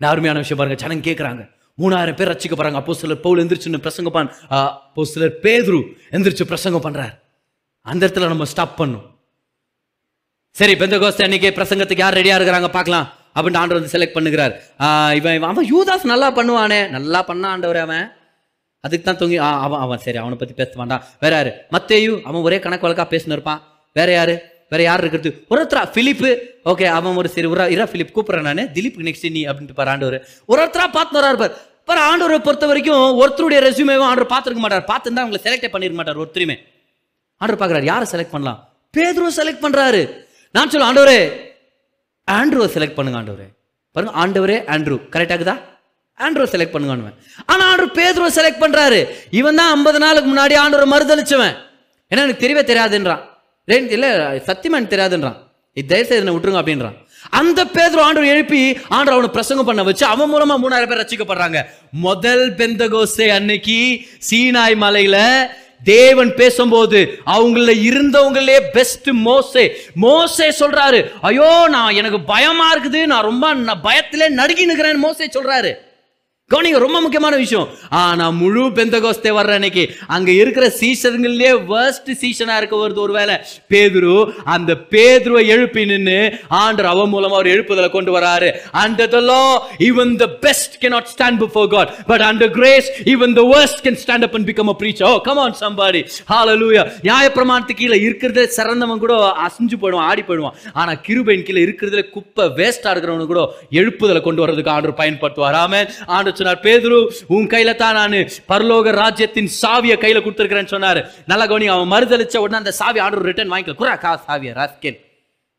நான் அருமையான விஷயம் பாருங்க ஜனங்க கேட்குறாங்க மூணாயிரம் பேர் ரசிக்கப்படுறாங்க அப்போ சிலர் பவுல் எந்திரிச்சுன்னு பிரசங்கம் பண் அப்போ சிலர் பேதுரு எந்திரிச்சு பிரசங்கம் பண்றார். அந்த இடத்துல நம்ம ஸ்டாப் பண்ணும் சரி பெந்தகோஸ்து அன்னைக்கு பிரசங்கத்துக்கு யார் ரெடியாக இருக்கிறாங்க பார்க்கலாம். அப்படின்னு ஆண்டவர் வந்து செலக்ட் பண்ணுகிறார். இவன் இவன் அவன் யூதாஸ் நல்லா பண்ணுவானே. நல்லா பண்ணா ஆண்டவர் அவன். அதுக்கு தான் தொங்கி ஆ, அவன் அவன் சரி அவனை பற்றி பேச வேண்டாம். வேற யாரு? மத்தேயு அவன் ஒரே கணக்கு வழக்காக பேசினு இருப்பான். வேற யாரு? வேற யார் இருக்கிறது? ஒருத்தரா? பிலிப்பு. ஓகே அவன் ஒரு சரி உரா இரா பிலிப் கூப்பிட்றேன் நான். திலீப் நெக்ஸ்ட் நீ அப்படின்ட்டு பாரு ஆண்டவர். ஒருத்தரா பார்த்துனரா இருப்பார் பார். பாரு ஆண்டவரை பொறுத்த வரைக்கும் ஒருத்தருடைய ரெசியூமேவும் ஆண்டவர் பார்த்துருக்க மாட்டார். பார்த்துருந்தா அவங்களை செலக்டே பண்ணிருக்க மாட்டார் ஒருத்தருமே. ஆண்டவர் பார்க்குறாரு யாரை செலக்ட் பண்ணலாம்? பேதரும் செலக்ட் பண்ணுறாரு நான் சொல்ல ஆண்டவரே ஆண்ட்ரூவை செலக்ட் பண்ணுங்க ஆண்டவரே. பாருங்க ஆண்டவரே ஆண்ட்ரூ. கரெக்டாகுதா ஆண்ட்ரூவை செலக்ட் பண்ணுங்கன்னுவேன் ஆனால் ஆண்ட்ரூ பேதுருவை செலக்ட் பண்ணுறாரு இவன் தான் ஐம்பது நாளுக்கு முன்னாடி ஆண்டவரை மறுதளிச்சவன் ஏன்னா எனக்கு தெரியவே தெரியாதுன்றான். ரெண்டு இல்லை சத்தியமா எனக்கு தெரியாதுன்றான். இது தயவுசெய்து என்னை விட்டுருங்க அப்படின்றான். அந்த பேதுரு ஆண்டவர் எழுப்பி ஆண்டவர் அவனை பிரசங்கம் பண்ண வச்சு அவன் மூலமா மூணாயிரம் பேர் ரசிக்கப்படுறாங்க. முதல் பெந்தகோசே அன்னைக்கு சீனாய் மலையில தேவன் பேசும்போது அவங்கள இருந்தவங்களே பெஸ்ட் மோசே. மோசே சொல்றாரு ஐயோ நான் எனக்கு பயமா இருக்குது நான் ரொம்ப ந- பயத்திலே நடுங்கி நிக்கிறேன் மோசே சொல்றாரு. கவனிங்க ரொம்ப முக்கியமான விஷயம். ஆனா முழு பெந்தகோஸ்தே வர்ற அன்னைக்கு அங்க இருக்கிற சீசன்கள்லயே வேர்ஸ்ட் சீசனா இருக்க வருது ஒருவேளை பேதுரு அந்த பேதுருவை எழுப்பி நின்று ஆண்டர் அவன் மூலமா அவர் எழுப்புதலை கொண்டு வராரு. Under the law even the best cannot stand before God. Grace even the worst can stand up stand up and become a preacher. Oh come on somebody. Hallelujah. நியாயப்பிரமாணத்துக்கு கீழே இருக்கிறத சிறந்தவன் கூட அசிஞ்சு போயிடுவான் ஆடி போயிடுவான். ஆனா கிருபையின் கீழே இருக்கிறதுல குப்பை வேஸ்டா இருக்கிறவனு கூட எழுப்புதலை கொண்டு வர்றதுக்கு ஆண்டர் பயன்படுத்துவார். ஆமென். சொன்னார். பேதுரு உன் கையில தான் நான் பரலோக ராஜ்யத்தின் சாவியை கையில கொடுத்துருக்கிறேன்னு சொன்னாரு. நல்லா கவனி அவன் மறுதளிச்ச உடனே அந்த சாவி ஆர்டர் ரிட்டர்ன் வாங்கிக்கல குரா கா சாவிய ராஸ்கேல்.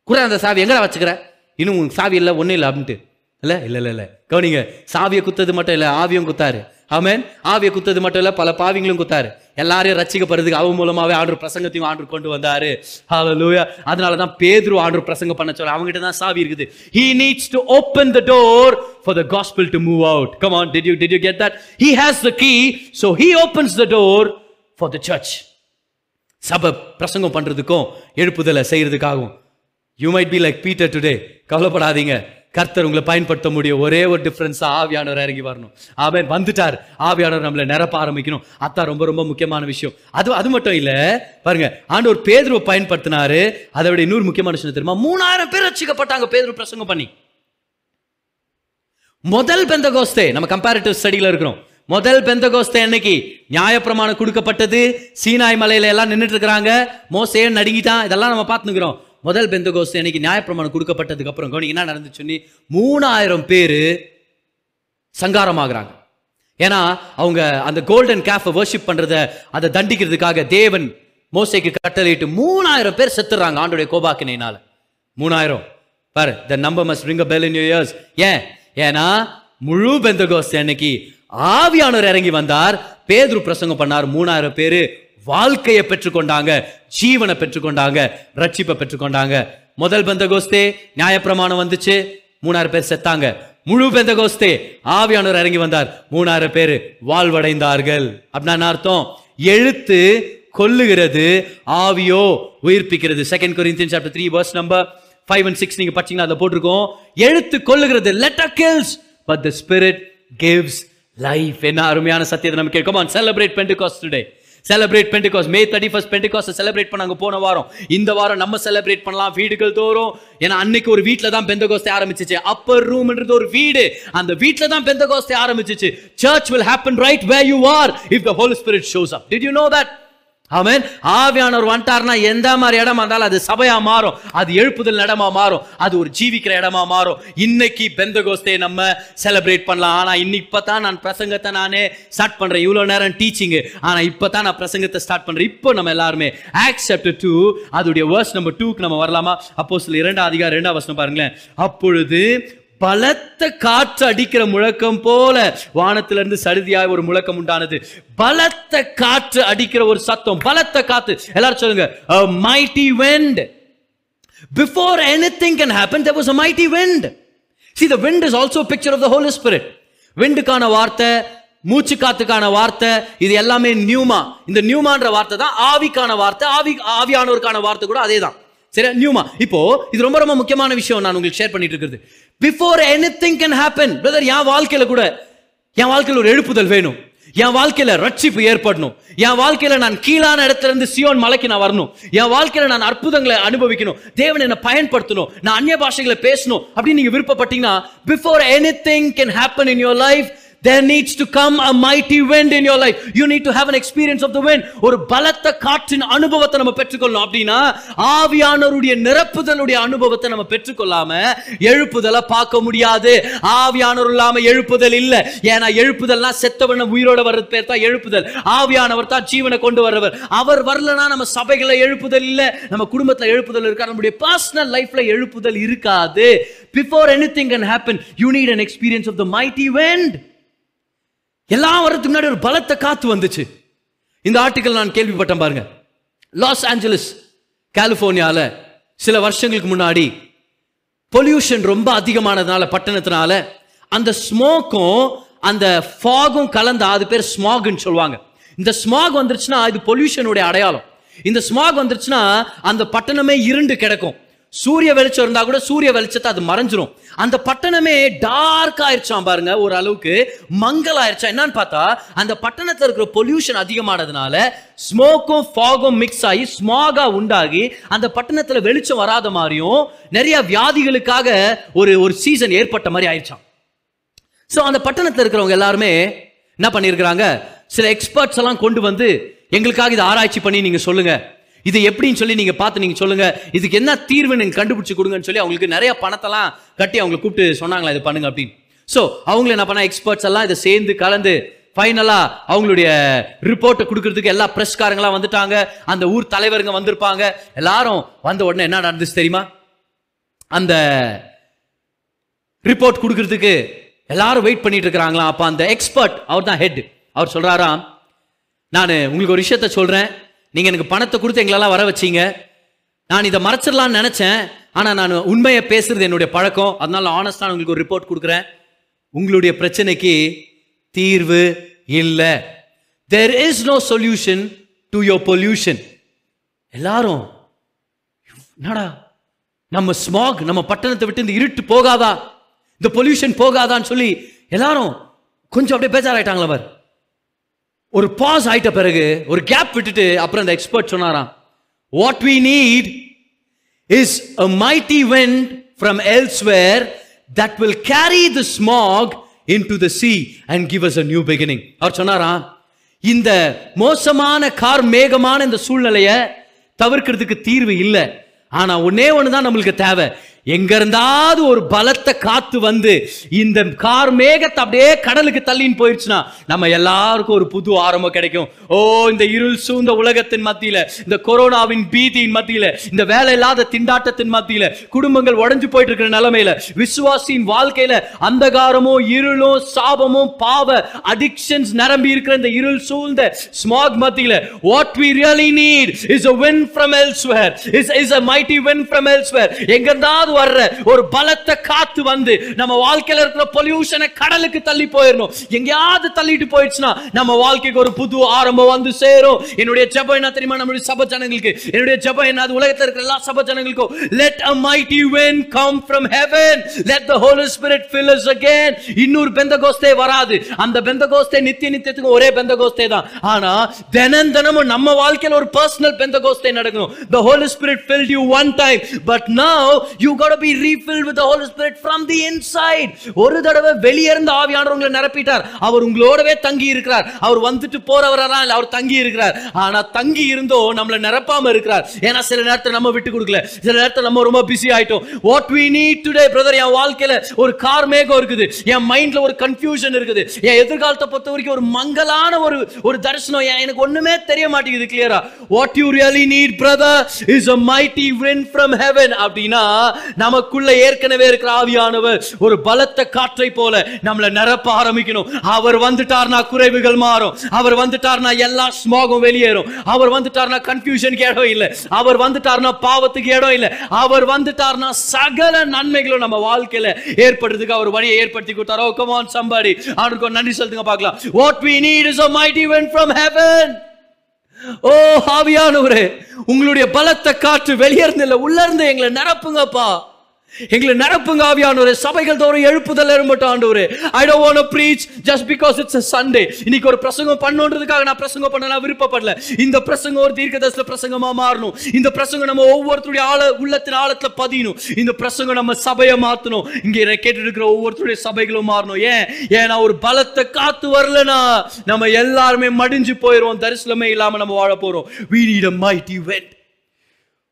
குரா அந்த சாவி எங்கடா வச்சுக்கிற? இன்னும் உன் சாவி இல்லை ஒன்றும் இல்லை அப்படின்ட்டு. இல்ல இல்ல இல்ல இல்ல. கவனிங்க சாவியை குத்தது மட்டும் இல்ல ஆவியும் குத்தாரு. ஆமேன். ஆவியை குத்தது மட்டும் இல்ல பல பாவிங்களும் குத்தாரு. எல்லாரையும் ரட்சிக்கப்படுறதுக்கு அவன் மூலமாவே ஆண்டு பிரசங்கத்தையும் ஆண்டு கொண்டு வந்தாரு. ஹalleluya அதனால தான் பேதுரு ஆண்டு பிரசங்கம் பண்ண சொல்ல அவங்ககிட்ட தான் சாவி இருக்குது. He needs to open the door for the gospel to move out. Come on did you did you get that? He has the key so he opens the door for the church. சபை பிரசங்கம் பண்றதுக்கும் எழுப்புதலை செய்யறதுக்காகவும். You might be like Peter today கவலைப்படாதீங்க. கர்த்தர் உங்களை பயன்படுத்த முடியும் ஒரே ஒரு டிஃப்ரென்ஸாக ஆவியானவர் இறங்கி வரணும். அவன் வந்துட்டார். ஆவியானவர் நம்மளை நிரப்ப ஆரம்பிக்கணும். அதான் ரொம்ப ரொம்ப முக்கியமான விஷயம். அது அது மட்டும் இல்லை. பாருங்க ஆண்டவர் பேதுருவை பயன்படுத்தினாரு. அதை விட இன்னொரு முக்கியமான விஷயம் தெரியுமா? மூணாயிரம் பேர் ரசிக்கப்பட்டாங்க பேதுரு பிரசங்கம் பண்ணி. முதல் பெந்தகோஸ்தே நம்ம கம்பேரிட்டிவ் ஸ்டடியில் இருக்கிறோம். முதல் பெந்தகோஸ்தே அன்னைக்கு நியாயப்பிரமாணம் கொடுக்கப்பட்டது. சீனாய் மலையில எல்லாம் நின்றுட்டு இருக்கிறாங்க. மோசையே நடுங்கிட்டான். இதெல்லாம் நம்ம பார்த்துக்கிறோம் முதல் பெந்தகோஸ்தே இன்னைக்கு நியாயப்பிரமாணம் கொடுக்கப்பட்டதுக்கு அப்புறம் கவனிங்க என்ன நடந்துச்சுன்னு மூணாயிரம் பேர் சங்காரமாகறாங்க. ஏன்னா அவங்க அந்த கோல்டன் கேஃபை வர்ஷிப் பண்றத அதை தண்டிக்கிறதுக்காக தேவன் மோசைக்கு கட்டளையிட்டு மூணாயிரம் பேர் செத்துறாங்க ஆண்டுடைய கோபாக்கினால மூணாயிரம். பாரு the number must ring bell in ears ஏன்? ஏன்னா முழு பெந்தகோஸ்து அன்னைக்கு ஆவியானவர் இறங்கி வந்தார் பேதுரு பிரசங்கம் பண்ணார் மூணாயிரம் பேர் வாழ்க்கையை பெற்றுக்கொண்டாங்க ஜீவனை பெற்றுக்கொண்டாங்க ரட்சிப்பை பெற்றுக்கொண்டாங்க. முதல் பெந்தகோஸ்தே நியாயப்பிரமாணம் வந்துச்சு. மூணாயிரம் பேர் செத்தாங்க. முழு பெந்தகோஸ்தே ஆவியானவர் இறங்கி வந்தார். மூணாயிரம் பேர் வாழ்வடைந்தார்கள். அப்படின்னா அர்த்தம்? எழுத்து கொல்லுகிறது ஆவியோ உயிர்ப்பிக்கிறது. Second Corinthian chapter three verse number five and six நீங்க படிச்சீங்கன்னா அதை போட்டிருக்கோம். எழுத்து கொல்லுகிறது letter kills but the spirit gives life என்ன அருமையான சத்தியத்தை நம்ம கேட்கும் celebrate Pentecost today. Celebrate Pentecost May thirty first Pentecost celebrate பண்ணாங்க போன வாரம். இந்த வாரம் நம்ம செலிப்ரேட் பண்ணலாம் வீடுகள் தோறும். ஏன்னா அன்னைக்கு ஒரு வீட்டில் தான் பெந்தகோஸ்தே ஆரம்பிச்சிச்சு. அப்பர் ரூம்ன்றது ஒரு வீடு. அந்த வீட்டில் தான் பெந்தகோஸ்தே ஆரம்பிச்சிச்சு. Church will happen right where you are if the holy spirit shows up did you know that ஆமென். ஆவியானவர் வந்துட்டார்னா எந்த மாதிரி இடமா இருந்தாலும் அது சபையா மாறும். அது எழுப்புதல் இடமா மாறும். அது ஒரு ஜீவிக்கிற இடமா மாறும். இன்னைக்கு பெந்தகோஸ்தே நம்ம செலிப்ரேட் பண்ணலாம். ஆனா இன்னைக்கு தான் நான் பிரசங்கத்தை நானே ஸ்டார்ட் பண்றேன். இவ்வளவு நேரம் டீச்சிங் ஆனா இப்பதான் நான் பிரசங்கத்தை ஸ்டார்ட் பண்றேன். இப்போ நம்ம எல்லாருமே ஆக்ட் சாப்டர் டூ அதோடைய வேர்ஸ் நம்பர் டூக்கு நம்ம வரலாமா? அப்போ சில இரண்டாம் அதிகாரம் இரண்டாம் வசனம் பாருங்களேன். அப்பொழுது பலத்த காற்று அடிக்கிற முழக்கம் போல வானத்திலிருந்து சடுதியாய் ஒரு முழக்கம் உண்டானது. பலத்த காற்று அடிக்கிற ஒரு சத்தம் பலத்த காத்து. எல்லாரும் சொல்லுங்க mighty wind before anything can happen there was a mighty wind see the wind is also picture of the the spirit விண்டுக்கான வார்த்தை மூச்சு காத்துக்கான வார்த்தை இது எல்லாமே நியூமா. இந்த நியூமான்ற வார்த்தை தான் ஆவிக்கான வார்த்தை ஆவி ஆவியானவருக்கான வார்த்தை கூட அதே தான் சரியா? நியூமா இப்போ இது ரொம்ப ரொம்ப முக்கியமான விஷயம் நான் உங்களுக்கு ஷேர் பண்ணிட்டு இருக்கிறது. Before anything can happen brother என் வாழ்க்கையில கூட என் வாழ்க்கையில் ஒரு எழுப்புதல் வேணும். என் வாழ்க்கையில ரட்சிப்பு ஏற்படணும். என் வாழ்க்கையில நான் கீழான இடத்துல இருந்து சியோன் மலைக்கு நான் வரணும். என் வாழ்க்கையில நான் அற்புதங்களை அனுபவிக்கணும். தேவன் என்னை பயன்படுத்தணும். நான் அந்நிய பாஷைகளை பேசணும் அப்படின்னு நீங்க விருப்பப்பட்டீங்கன்னா before anything can happen in your life there needs to come a mighty wind in your life. You need to have an experience of the wind. ஒரு பலத்த காற்றின் அனுபவத்தை நம்ம பெற்றுக்கொள்ளணும். அப்படின்னா ஆவியானவருடைய நிரப்புதலுடைய அனுபவத்தை நம்ம பெற்றுக்கொள்ளாம எழுப்புதலை பார்க்க முடியாது. ஆவியானவர் இல்லாம எழுப்புதல் இல்ல. ஏன்னா எழுப்புதல்னா செத்தவன உயிரோட வர்றது பேர் தான் எழுப்புதல். ஆவியானவர் தான் ஜீவனை கொண்டு வர்றவர். அவர் வரலனா நம்ம சபைகளை எழுப்புதல் இல்ல. நம்ம குடும்பத்துல எழுப்புதல் இருக்கா நம்முடைய பர்சனல் லைஃப்ல எழுப்புதல் இருக்காது. Before anything can happen you need an experience of the mighty wind எல்லாம் வரதுக்கு முன்னாடி ஒரு பலத்த காத்து வந்துச்சு. இந்த ஆர்டிக்கல் நான் கேள்விப்பட்டேன் பாருங்க. லாஸ் ஆஞ்சலஸ் கலிஃபோர்னியாவில் சில வருஷங்களுக்கு முன்னாடி பொல்யூஷன் ரொம்ப அதிகமானதுனால பட்டணத்தினால அந்த ஸ்மோக்கும் அந்த ஃபாகும் கலந்த அது பேர் ஸ்மாக்னு சொல்லுவாங்க. இந்த ஸ்மாக் வந்துருச்சுன்னா இது பொல்யூஷனுடைய அடையாளம். இந்த ஸ்மாக் வந்துருச்சுன்னா அந்த பட்டணமே இருண்டு கிடக்கும். சூரிய வெளிச்சம் இருந்தா கூட சூரிய வெளிச்சத்தை அது மறைஞ்சிரும். அந்த பட்டணமே டார்க் ஆயிருச்சாம் பாருங்க ஒரு அளவுக்கு மங்கல் ஆயிருச்சா? என்னன்னு பார்த்தா அந்த பட்டணத்துல இருக்கிற பொல்யூஷன் அதிகமானதுனால ஸ்மோக்கும் ஃபாகும் மிக்ஸ் ஆகி ஸ்மாகா உண்டாகி அந்த பட்டணத்துல வெளிச்சம் வராத மாதிரியும் நிறைய வியாதிகளுக்காக ஒரு ஒரு சீசன் ஏற்பட்ட மாதிரி ஆயிடுச்சாம் ஸோ அந்த பட்டணத்தில் இருக்கிறவங்க எல்லாருமே என்ன பண்ணியிருக்கிறாங்க? சில எக்ஸ்பர்ட்ஸ் எல்லாம் கொண்டு வந்து எங்களுக்காக இதை ஆராய்ச்சி பண்ணி நீங்க சொல்லுங்க. இது எப்படின்னு சொல்லி நீங்க பார்த்து நீங்க சொல்லுங்க. இதுக்கு என்ன தீர்வு நீங்க கண்டுபிடிச்சு கொடுங்கன்னு சொல்லி அவங்களுக்கு நிறைய பணத்தெல்லாம் கட்டி அவங்களை கூப்பிட்டு சொன்னாங்களா இது பண்ணுங்க அப்படின்னு. ஸோ அவங்கள என்ன பண்ண எக்ஸ்பர்ட்ஸ் எல்லாம் இதை சேர்ந்து கலந்து ஃபைனலாக அவங்களுடைய ரிப்போர்ட்டை கொடுக்கறதுக்கு எல்லா பிரஸ்காரங்களாம் வந்துட்டாங்க. அந்த ஊர் தலைவருங்க வந்திருப்பாங்க. எல்லாரும் வந்த உடனே என்ன நடந்துச்சு தெரியுமா? அந்த ரிப்போர்ட் கொடுக்கறதுக்கு எல்லாரும் வெயிட் பண்ணிட்டு இருக்கிறாங்களாம். அப்போ அந்த எக்ஸ்பர்ட் அவர் தான் ஹெட் அவர் சொல்றாராம் நான் உங்களுக்கு ஒரு விஷயத்த சொல்றேன். நீங்க எனக்கு பணத்தை கொடுத்து எங்களெல்லாம் வர வச்சீங்க. நான் இதை மறைச்சிடலான்னு நினைச்சேன். ஆனால் நான் உண்மையை பேசுறது என்னுடைய பழக்கம். அதனால ஆனஸ்டாக உங்களுக்கு ஒரு ரிப்போர்ட் கொடுக்குறேன். உங்களுடைய பிரச்சனைக்கு தீர்வு இல்லை. There is no solution to your pollution எல்லாரும் என்னடா? நம்ம ஸ்மாக் நம்ம பட்டணத்தை விட்டு இந்த இருட்டு போகாதா? இந்த பொல்யூஷன் போகாதான்னு சொல்லி எல்லாரும் கொஞ்சம் அப்படியே பேஜாராயிட்டாங்களா அவர் ஒரு பாஸ் ஆயிட்ட பிறகு ஒரு கேப் விட்டுட்டு அப்புறம் அந்த எக்ஸ்பர்ட் சொன்னாராம் what we need is a mighty wind from elsewhere that will carry the smog into the sea and give us a new beginning அவர் சொன்னாராம் இந்த மோசமான கார் மேகமான இந்த சூழ்நிலையை தவிர்க்கிறதுக்கு தீர்வு இல்லை. ஆனா ஒன்னே தான் நம்மளுக்கு தேவை. எங்க இருந்தாவது ஒரு பலத்த காத்து வந்து இந்த கார் மேகத்தை அப்படியே கடலுக்கு தள்ளின்னு போயிடுச்சுன்னா நம்ம எல்லாருக்கும் ஒரு புது ஆரம்பம் கிடைக்கும். ஓ இந்த இருள் சூழ்ந்த உலகத்தின் மத்தியில இந்த கொரோனாவின் பீதியின் மத்தியில இந்த வேலை இல்லாத திண்டாட்டத்தின் மத்தியில குடும்பங்கள் உடஞ்சு போயிட்டு இருக்கிற நிலைமையில விசுவாசியின் வாழ்க்கையில அந்தகாரமும் இருளும் சாபமும் பாவ அடிக்ஷன்ஸ் நிரம்பி இருக்கிற இந்த இருள் சூழ்ந்த ஸ்மாக் மத்தியில what we really need is a wind from elsewhere is is a mighty wind from elsewhere எங்க இருந்தாவது வர்ற ஒரு பலத்த காத்து வந்து நம்ம வாழ்க்கையில இருக்கிற பொல்யூஷனை கடலுக்கு தள்ளி போயிடணும் எங்கேயாவது தள்ளிட்டு போயிடுச்சுன்னா நம்ம வாழ்க்கைக்கு ஒரு புது ஆரம்பம் வந்து சேரும். என்னுடைய ஜபம் என்ன தெரியுமா? நம்முடைய சப ஜனங்களுக்கு. என்னுடைய ஜபம் என்ன? அது உலகத்துல இருக்கிற எல்லா சப ஜனங்களுக்கும். Let a mighty wind come from heaven let the holy spirit fill us again இன்னொரு பெந்தகோஸ்தே வராது. அந்த பெந்தகோஸ்தே நித்திய நித்தியத்துக்கு ஒரே பெந்தகோஸ்தே தான். ஆனா தினம் தினமும் நம்ம வாழ்க்கையில ஒரு பர்சனல் பெந்தகோஸ்தே நடக்கணும். Holy spirit filled you one time but now you you got to be refilled with the holy spirit from the inside. ஒரு தடவை வெளியே இருந்து ஆவியானவர் உங்களை நிரப்பிட்டார். அவர் உங்களோடவே தங்கி இருக்கிறார் அவர் வந்துட்டு போறவரா இல்லை அவர் தங்கி இருக்கிறார் ஆனா தங்கி இருந்தோ நம்மளை நிரப்பாம இருக்கிறார். ஏன்னா சில நேரத்தில் நம்ம விட்டு கொடுக்கல. சில நேரத்தில் நம்ம ரொம்ப பிஸி ஆயிட்டோம். What we need today brother என் வாழ்க்கையில ஒரு கார் மேகம் இருக்குது. என் மைண்ட்ல ஒரு கன்ஃபியூஷன் இருக்குது. என் எதிர்காலத்தை பொறுத்த வரைக்கும் ஒரு மங்கலான ஒரு ஒரு தரிசனம். எனக்கு ஒண்ணுமே தெரிய மாட்டேங்குது கிளியரா what you really need brother is a mighty wind from heaven அப்படின்னா நமக்குள்ள ஏற்கனவே இருக்கிற ஆவியானவர் ஒரு பலத்த காற்றை போல நம்மளை நிரப்ப ஆரம்பிக்கணும். அவர் வந்துட்டார்னா குறைவுகள் மாறும். அவர் வந்துட்டார்னா எல்லா ஸ்மோகம் வெளியேறும். அவர் வந்துட்டார்னா கன்ஃபியூஷனுக்கு இடம் இல்லை. அவர் வந்துட்டார்னா பாவத்துக்கு இடம் இல்லை. அவர் வந்துட்டார்னா சகல நன்மைகளும் நம்ம வாழ்க்கையில ஏற்படுறதுக்கு அவர் வழியை ஏற்படுத்தி கொடுத்தாரோ. கமான் சம்பாடி oh, அவனுக்கு நன்றி செலுத்துங்க பார்க்கலாம். What we need is a mighty wind from heaven ஓ ஆவியானவரே உங்களுடைய பலத்த காற்று வெளியேறதில்லை உள்ளேருந்து உள்ள இருந்து எங்களை நிரப்புங்கப்பா. எங்களை நடப்புங்க ஆவியானவரே. சபைகள் தோறும் எழுப்புதல் ஏற்பட்டும் ஆண்டவரே. I don't want to preach just because it's a Sunday இன்னைக்கு ஒரு பிரசங்கம் பண்ணுன்றதுக்காக நான் பிரசங்கம் பண்ண நான் விருப்பப்படல. இந்த பிரசங்கம் ஒரு தீர்க்கதரிசன பிரசங்கமா மாறணும். இந்த பிரசங்கம் நம்ம ஒவ்வொருத்தருடைய ஆழ உள்ளத்தின் ஆழத்துல பதியணும். இந்த பிரசங்கம் நம்ம சபையை மாத்தணும். இங்க கேட்டு இருக்கிற ஒவ்வொருத்தருடைய சபைகளும் மாறணும். ஏன்? ஏன்னா ஒரு பலத்தை காத்து வரலனா? நம்ம எல்லாருமே மடிஞ்சு போயிடுவோம் தரிசனமே இல்லாம நம்ம வாழ போறோம். We need a mighty mighty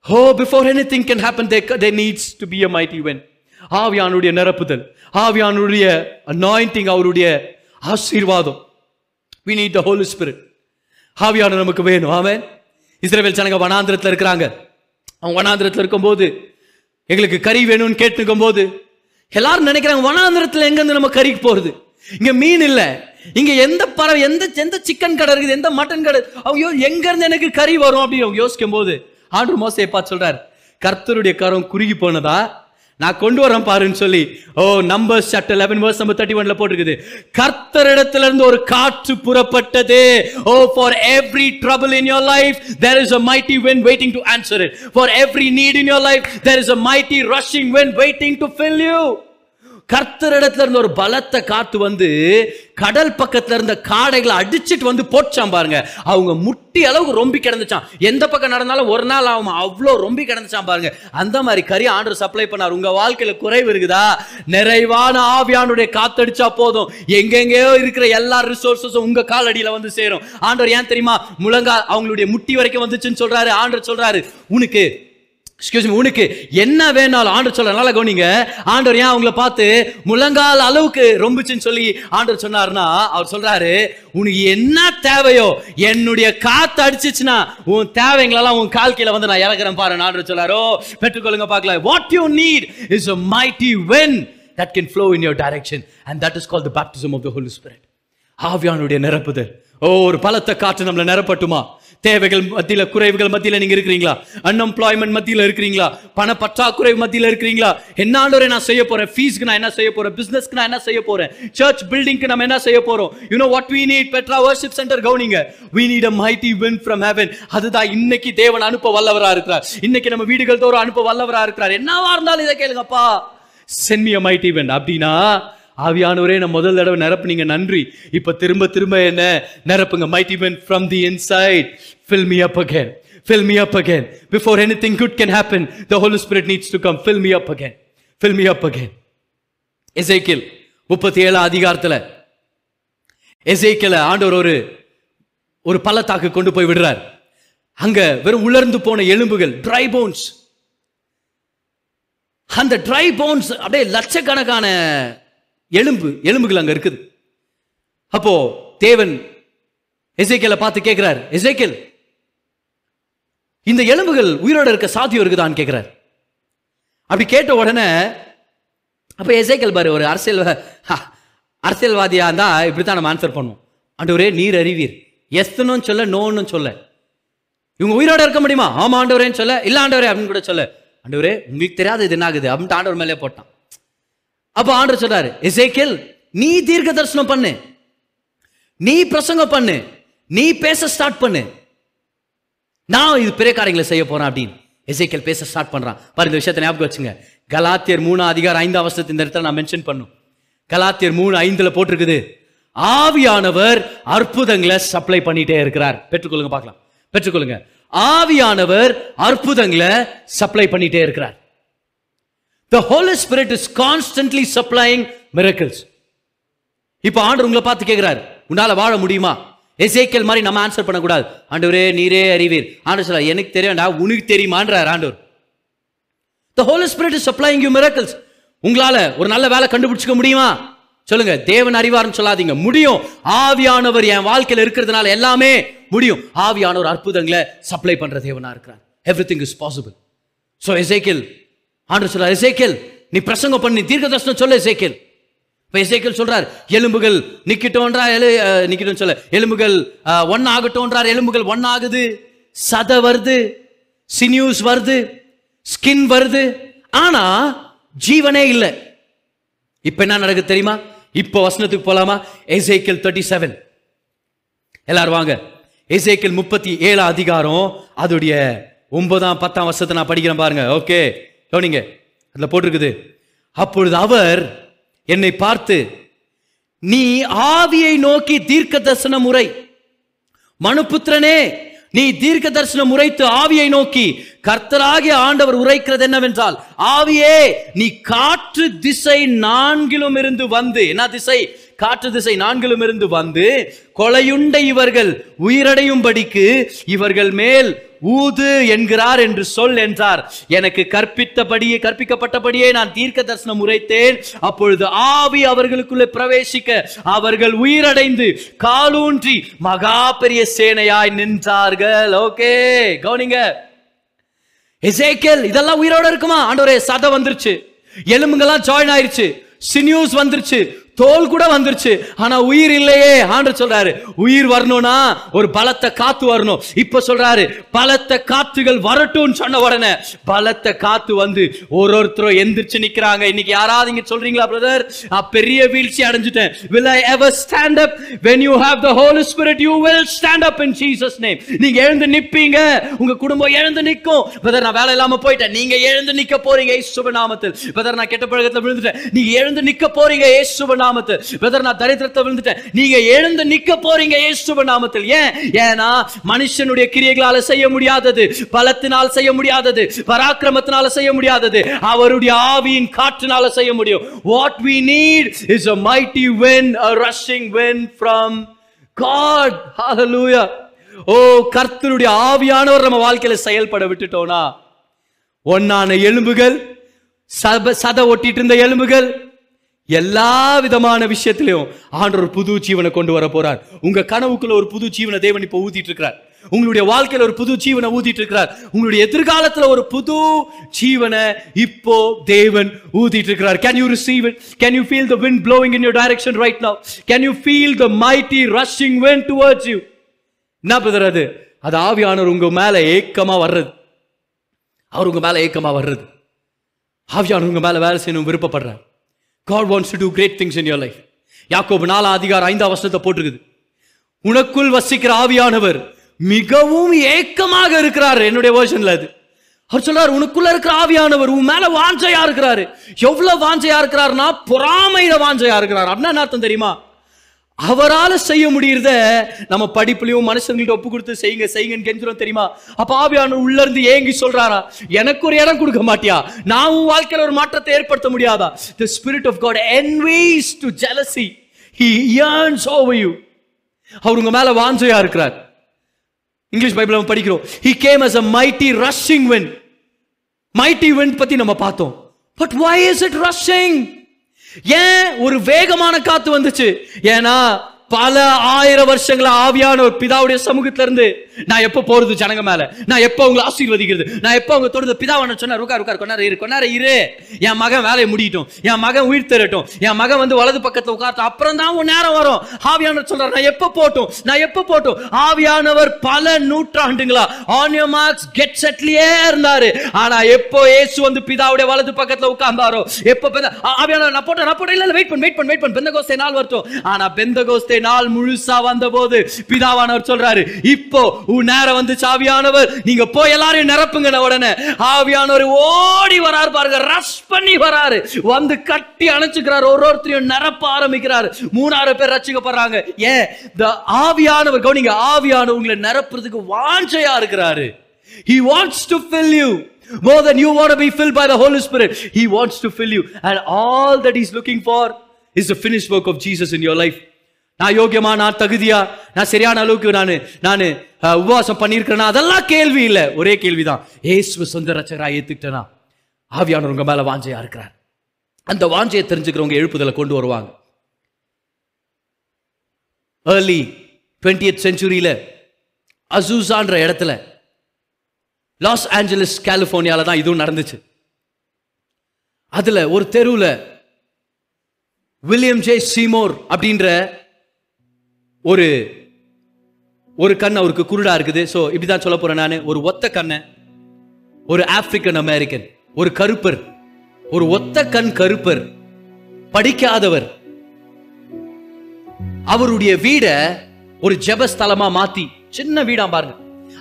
oh before anything can happen they they needs to be a mighty wind ஆவியானுடைய நிரப்புதல் ஆவியானுடைய அனாயிண்டிங் அவருடைய ஆசீர்வாதம். We need the holy spirit ஆவியான நமக்கு வேணும். ஆமென் இஸ்ரேவேல் ஜனங்க வனாந்திரத்தில் இருக்கிறாங்க. அவங்க வனாந்திரத்தில் இருக்கும்போது எங்களுக்கு கறி வேணும்னு கேட்டுக்கும் போது எல்லாரும் நினைக்கிறாங்க வனாந்திரத்தில் எங்கேருந்து நம்ம கறிக்கு போகிறது இங்கே மீன் இல்லை. இங்கே எந்த பறவை எந்த எந்த சிக்கன் கடை இருக்குது எந்த மட்டன் கடை? அவங்க எங்கேருந்து எனக்கு கறி வரும்? அப்படின்னு அவங்க யோசிக்கும் போது ஆண்டு மோசையை பார்த்து சொல்றார்? கர்த்தருடைய கரம் குறுகி போனதா? நான் கொண்டு வரேன் பாருன்னு சொல்லி ஓ number chapter eleven verse number thirty ஒன்ல போட்டிருக்குது. கர்த்தரிடத்துல இருந்து ஒரு காற்று புறப்பட்டது. ஓ for every trouble in your life there is a mighty wind waiting to answer it for every need in your life there is a mighty rushing wind waiting to fill you கர்த்தரிடத்துல இருந்த ஒரு பலத்த காத்து வந்து கடல் பக்கத்துல இருந்த காடைகளை அடிச்சுட்டு வந்து போச்சான் பாருங்க. அவங்க முட்டி அளவுக்கு ரொம்பி கிடந்துச்சான் எந்த பக்கம் நடந்தாலும் ஒரு நாள் ஆகும்? அவ்வளோ ரொம்பி கிடந்துச்சான் பாருங்க. அந்த மாதிரி கறி ஆண்டர் சப்ளை பண்ணார். உங்க வாழ்க்கையில குறைவு இருக்குதா? நிறைவான ஆவியானுடைய காத்தடிச்சா போதும். எங்கெங்கேயோ இருக்கிற எல்லா ரிசோர்ஸஸும் உங்க காலடியில வந்து சேரும். ஆண்டவர் ஏன் தெரியுமா? முழங்கா அவங்களுடைய முட்டி வரைக்கும் வந்துச்சுன்னு சொல்றாரு. ஆண்டர் சொல்றாரு உனக்கு எக்ஸ்கியூஸ் உனக்கு என்ன வேணாலும் ஆண்டவர் சொல்ல நல்லா கவனிங்க. ஆண்டவர் ஏன் அவங்கள பார்த்து முழங்கால் அளவுக்கு ரொம்பிச்சுன்னு சொல்லி ஆண்டவர் சொன்னாருன்னா அவர் சொல்றாரு உனக்கு என்ன தேவையோ என்னுடைய காத்து அடிச்சிச்சுன்னா உன் தேவைங்களெல்லாம் உன் கால் கீழே வந்து நான் இறக்குறேன் பாரு ஆண்டவர் சொல்லாரோ பெற்றுக்கொள்ளுங்க பார்க்கலாம் what you need is a mighty wind that can flow in your direction and that is call the baptism of the holy spirit ஆவியானுடைய நிரப்புதல். ஓ ஒரு பலத்த காற்று நம்மளை நிரப்பட்டுமா? தேவைகள் மத்தியில் குறைவுகள் மத்தியில் நீங்கள் இருக்கிறீங்களா? அன்எம்ப்ளாய்மெண்ட் மத்தியில் இருக்கிறீங்களா? பண பற்றாக்குறை மத்தியில் இருக்கிறீங்களா? என்ன நான் செய்ய போகிறேன் ஃபீஸ்க்கு நான் என்ன செய்ய போகிறேன் பிஸ்னஸ்க்கு நான் என்ன செய்ய போகிறேன் சர்ச் பில்டிங்க்கு நம்ம என்ன செய்ய போகிறோம் you know what we need Petra worship centre கவுனிங்க. We need a mighty wind from heaven அதுதான் இன்னைக்கு தேவன் அனுப்ப வல்லவராக இருக்கிறார். இன்னைக்கு நம்ம வீடுகள் தோறும் அனுப்ப வல்லவராக இருக்கிறார். என்னவா இருந்தாலும் இதை கேளுங்கப்பா. சென்ட் மீ a வின் அப்படின்னா ஆவியானவரே நான் முதல் தடவை நிரப்புனீங்க. நன்றி. இப்போ திரும்ப திரும்ப என்ன? நிரப்புங்க. Mighty wind from the inside fill me up again fill me up again before anything good can happen the holy spirit needs to come fill me up again fill me up again Ezekiel முப்பத்தி ஏழாம் அதிகாரத்தில். எசேக்கியல ஆண்டவர் ஒரு ஒரு பள்ளத்தாக்கு கொண்டு போய் விடுறார். அங்க வெறும் உலர்ந்து போன எலும்புகள் ட்ரை போன்ஸ் அந்த ட்ரை போன்ஸ் அப்படியே லட்சக்கணக்கான எலும்பு எலும்புகள் அங்க இருக்குது. அப்போ தேவன் எசேக்கியலை பார்த்து கேட்கிறார் எசைக்கேல் இந்த எலும்புகள் உயிரோட இருக்க சாத்தியம் இருக்குதான்னு கேட்கிறார். அப்படி கேட்ட உடனே அப்ப எசைக்கல் பாரு ஒரு அரசியல் ஹா, அரசியல்வாதியா இருந்தா இப்படித்தான் நம்ம ஆன்சர் பண்ணுவோம். ஆண்டவரே நீர் அறிவீர். எஸ்னும் சொல்ல நோன்னு சொல்ல. இவங்க உயிரோட இருக்க முடியுமா? ஆமா ஆண்டவரேன்னு சொல்ல. இல்ல ஆண்டவரே அப்படின்னு கூட சொல்ல. ஆண்டவரே உங்களுக்கு தெரியாது இது என்ன ஆகுது அப்படின்ட்டு ஆண்டவர் மேலே போட்டான். அப்ப ஆண்டர் சொல்றாரு எசேக்கியல் நீ தீர்க்க தரிசனம் பண்ணு. நீ பிரசங்கம் பண்ணு. நீ பேச ஸ்டார்ட் பண்ணு. நான் இது பெரிய காரியங்களை செய்ய போறேன் அப்படின்னு எசேக்கியல் பேச ஸ்டார்ட் பண்றான். பாரு இந்த விஷயத்தை ஞாபகம் வச்சுங்க. கலாத்தியர் மூணு அதிகாரம் ஐந்தாம் வருஷத்து இந்த இடத்துல நான் மென்ஷன் பண்ணும். கலாத்தியர் மூணு ஐந்துல போட்டிருக்குது. ஆவியானவர் அற்புதங்களை சப்ளை பண்ணிட்டே இருக்கிறார். பெற்றுக்கொள்ளுங்க பார்க்கலாம். பெற்றுக்கொள்ளுங்க. ஆவியானவர் அற்புதங்களை சப்ளை பண்ணிட்டே இருக்கிறார். The holy spirit is constantly supplying miracles இப்போ ஆண்டு உங்களை பார்த்து கேட்குறாரு உன்னால் வாழ முடியுமா? எசேக்கல் மாதிரி நம்ம ஆன்சர் பண்ணக்கூடாது. ஆண்டவரே நீரே அறிவீர். ஆண்டு சொல்ல எனக்கு தெரியும்டா உனக்கு தெரியுமான்றார் ஆண்டவர். The holy spirit is supplying you miracles உங்களால் ஒரு நல்ல வேலை கண்டுபிடிச்சிக்க முடியுமா? சொல்லுங்க. தேவன் அறிவார்னு சொல்லாதீங்க. முடியும். ஆவியானவர் என் வாழ்க்கையில் இருக்கிறதுனால எல்லாமே முடியும். ஆவியானவர் அற்புதங்களை சப்ளை பண்ற தேவனா இருக்கிறார். Everything is possible so எசேக்கியல் ஆண்டு சொல்றார் இசைக்கேல் நீ பிரசங்கம் பண்ணி தீர்க்க தரிசனம் சொல்ல இசைக்கேல் இப்போ இசைக்கேல் சொல்றார் எலும்புகள் நிக்கட்டோன்றார் எலு நிக்கிட்டோன்னு சொல்ல எலும்புகள் ஒன் ஆகட்டோன்றார் எலும்புகள் ஒன் ஆகுது சத வருது சினியூஸ் வருது ஸ்கின் வருது ஆனா ஜீவனே இல்லை. இப்ப என்ன நடக்குது தெரியுமா? இப்போ வசனத்துக்கு போலாமா? எசேக்கியல் தேர்ட்டி செவன் எல்லாரும் வாங்க. எசேக்கியல் முப்பத்தி ஏழாம் அதிகாரம் அதோடைய ஒன்பதாம் பத்தாம் வருஷத்தை நான் படிக்கிறேன் பாருங்க. ஓகே கவனிங்க அதில் போட்டிருக்குது. அப்பொழுது அவர் என்னை பார்த்து நீ ஆவியை நோக்கி தீர்க்க தரிசன முறை. மனுபுத்திரனே நீ தீர்க்க தரிசனம் உரைத்து ஆவியை நோக்கி கர்த்தராகிய ஆண்டவர் உரைக்கிறது என்னவென்றால் ஆவியே நீ காற்று திசை நான்கிலும் இருந்து வந்து என்ன திசை? காற்று திசை நான்கிலும் இருந்து வந்து கொலையுண்ட இவர்கள் உயிரடையும் படிக்கு இவர்கள் மேல் ஊது என்கிறார் என்று சொல் என்றார். எனக்கு கற்பித்தபடியே கற்பிக்கப்பட்டபடியே நான் தீர்க்க தரிசனம் உரைத்தேன். அப்பொழுது ஆவி அவர்களுக்குள்ளே பிரவேசிக்க அவர்கள் உயிரடைந்து காலூன்றி மகா பெரிய சேனையாய் நின்றார்கள். ஓகே கவனிங்க. எசேக்கேல் இதெல்லாம் உயிரோட இருக்குமா? ஆண்டோரே சதை வந்துருச்சு. எலும்புங்கெல்லாம் ஜாயின் ஆயிருச்சு. சினியூஸ் வந்துருச்சு. தோல் கூட வந்துருச்சு. ஆனா உயிர் இல்லையே ஆண்டு சொல்றாரு. உயிர் வரணும்னா ஒரு பலத்த காத்து வரணும். இப்ப சொல்றாரு பலத்த காத்துகள் வரட்டும்னு சொன்ன உடனே பலத்த காத்து வந்து ஒரு ஒருத்தரும் எந்திரிச்சு நிக்கிறாங்க. இன்னைக்கு யாராவது இங்க சொல்றீங்களா பிரதர் பெரிய வீழ்ச்சி அடைஞ்சிட்டேன். Will i ever stand up? When you have the holy spirit you will stand up in jesus name. நீங்க எழுந்து நிப்பீங்க. உங்க குடும்பம் எழுந்து நிக்கும் பிரதர் நான் வேலை இல்லாம போயிட்டேன். நீங்க எழுந்து நிக்க போறீங்க இயேசுவின் நாமத்தில். பிரதர் நான் கெட்ட பழக்கத்துல விழுந்துட்டேன். நீங்க எழுந்து நிக்க போறீங்க இயேசுவின் நாமத்தில். பிரதர் நான் தரித்திரத்தை விழுந்துட்டேன். நீங்க எழுந்து நிக்க போறீங்க இயேசுவின் நாமத்தில். ஏன்? ஏன்னா மனுஷனுடைய கிரியைகளால செய்ய முடியாதது பலத்தினால் செய்ய முடியாதது பராக்கிரமத்தினால செய்ய முடியாதது அவருடைய ஆவியின் காற்றினால செய்ய முடியும். What we need is a mighty wind a rushing wind from God ஹalleluya ஓ கர்த்தருடைய ஆவியானவர் நம்ம வாழ்க்கையில செயல்பட விட்டுட்டோனா? ஒன்னான எலும்புகள் சத ஒட்டிட்டு இருந்த எலும்புகள் எல்லா விதமான விஷயத்திலையும் ஆண்டவர் ஒரு புது ஜீவனை கொண்டு வர போறார். உங்க கனவுக்குள்ள ஒரு புது ஜீவனை தேவன் இப்போ ஊத்திட்டு இருக்கிறார் உங்களுடைய வாழ்க்கையில ஒரு புது ஜீவனை ஊதிட்டு இருக்கிறார் உங்களுடைய எதிர்காலத்துல ஒரு புது ஜீவனை இப்போ தேவன் ஊதிட்டு இருக்கிறார் can you receive it can you feel the wind blowing in your direction right now can you feel the mighty rushing wind towards you என்ன பிரதர் அது? அது ஆவியானவர் உங்க மேல ஏக்கமா வர்றது. அவர் உங்க மேல ஏக்கமா வர்றது. ஆவியானவர் உங்க மேல வேலை செய்யணும் விருப்பப்படுறார். God wants to do great things in your life யாக்கோபு நாலாம் அதிகாரம் ஐந்தாம் வருஷத்தை போட்டிருக்குது. உனக்குள் வசிக்கிற ஆவியானவர் மிகவும் ஏக்கமாக இருக்கிறார். என்னுடைய வேர்ஷன்ல அது. அவர் சொல்றாரு உனக்குள்ள இருக்கிற ஆவியானவர் உன் மேல வாஞ்சையா இருக்கிறாரு. எவ்வளவு வாஞ்சையா இருக்கிறாருன்னா பொறாமையில வாஞ்சையா இருக்கிறார். அப்படின்னா என்ன அர்த்தம் தெரியுமா? அவரால் செய்ய முடியறத நம்ம படிப்புலையும் மனுஷங்கள்ட்ட ஒப்பு கொடுத்து செய்யுங்க செய்யுங்கன்னு கெஞ்சிரும் தெரியுமா? அப்ப ஆவியான உள்ள இருந்து ஏங்கி சொல்றாரா? எனக்கு ஒரு இடம் கொடுக்க மாட்டியா? நான் உன் வாழ்க்கையில் ஒரு மாற்றத்தை ஏற்படுத்த முடியாதா? The spirit of God envies to jealousy he yearns over you அவர் உங்க மேல வாஞ்சையா இருக்கிறார். இங்கிலீஷ் பைபிள் நம்ம படிக்கிறோம். He came as a mighty rushing wind. Mighty wind பத்தி நம்ம பார்த்தோம். But why is it rushing ஏன் ஒரு வேகமான காத்து வந்துச்சு? ஏன்னா பல ஆயிரம் வருஷங்களா ஆவியான ஒரு பிதாவுடைய சமூகத்துல இருந்து நான் எப்ப போறது ஜனங்க மேல? நான் எப்ப உங்களை ஆசீர்வதிக்கிறது? நான் எப்ப அவங்க தொடர்ந்து பிதாவான சொன்னா ருக்கா ருக்கா கொண்டாரு இரு கொண்டார இரு. என் மகன் வேலையை முடியட்டும். என் மகன் உயிர் தரட்டும். என் மகன் வந்து வலது பக்கத்துல உட்காரட்டும். அப்புறம் தான் உன் நேரம் வரும். ஆவியானவர் சொல்றாரு நான் எப்ப போட்டும் நான் எப்ப போட்டும் ஆவியானவர் பல நூற்றாண்டுங்களா ஆன் யோர் மார்க்ஸ் கெட் செட்லயே இருந்தாரு. ஆனா எப்போ ஏசு வந்து பிதாவுடைய வலது பக்கத்துல உட்கார்ந்தாரோ எப்போ ஆவியானவர் நான் போட்டேன் நான் போட்டேன். இல்ல வெயிட் பண்ணு வெயிட் பண்ணு வெயிட் பண்ணு. பெந்தகோஸ்தே நாள் வரட்டும். ஆனா பெந்தகோஸ்தே நாள் முழுசா வந்தபோது பிதாவானவர் சொல்றாரு இப்போ உன் நேரம் வந்து சாவியானவர் நீங்க போய் எல்லாரையும் நிரப்புங்க உடனே. ஆவியானவர் ஓடி வராரு பாருங்க ரஷ் பண்ணி வராரு. வந்து கட்டி அணைச்சுக்கிறாரு ஒரு ஒருத்தரையும் நிரப்ப ஆரம்பிக்கிறாரு. மூணாயிரம் பேர் ரசிக்கப்படுறாங்க. ஏன்? ஆவியானவர் கவனிங்க ஆவியானவர் உங்களை நிரப்புறதுக்கு வாஞ்சையா இருக்கிறாரு. He wants to fill you more than you want to be filled by the holy spirit. He wants to fill you and all that he's looking for is the finished work of jesus in your life. நான் யோகியமா நான் தகுதியா நான் சரியான அளவுக்கு நான் நான் உபவாசம் பண்ணியிருக்கிறேனா? அதெல்லாம் கேள்வி இல்லை. ஒரே கேள்விதான். ஏசு சொந்த ரச்சகரா ஏத்துக்கிட்டேனா? ஆவியானவர் உங்க மேல வாஞ்சையா இருக்கிறார். அந்த வாஞ்சையை தெரிஞ்சுக்கிறவங்க எழுப்புதலை கொண்டு வருவாங்க. ஏர்லி டுவெண்ட்டி செஞ்சுரியில் அசூசான்ற இடத்துல லாஸ் ஏஞ்சலஸ் கலிபோர்னியால தான் இதுவும் நடந்துச்சு. அதுல ஒரு தெருவில் வில்லியம் ஜே சீமோர் அப்படின்ற ஒரு ஒரு கண் அவருக்கு குருடா இருக்குது. ஸோ இப்படிதான் சொல்ல போறேன் நான். ஒரு ஒத்த கண்ணை ஒரு ஆப்பிரிக்கன் அமெரிக்கன் ஒரு கருப்பர் ஒரு ஒத்த கண் கருப்பர் படிக்காதவர். அவருடைய வீட ஒரு ஜபஸ்தலமா மாத்தி சின்ன வீடா பாருங்க.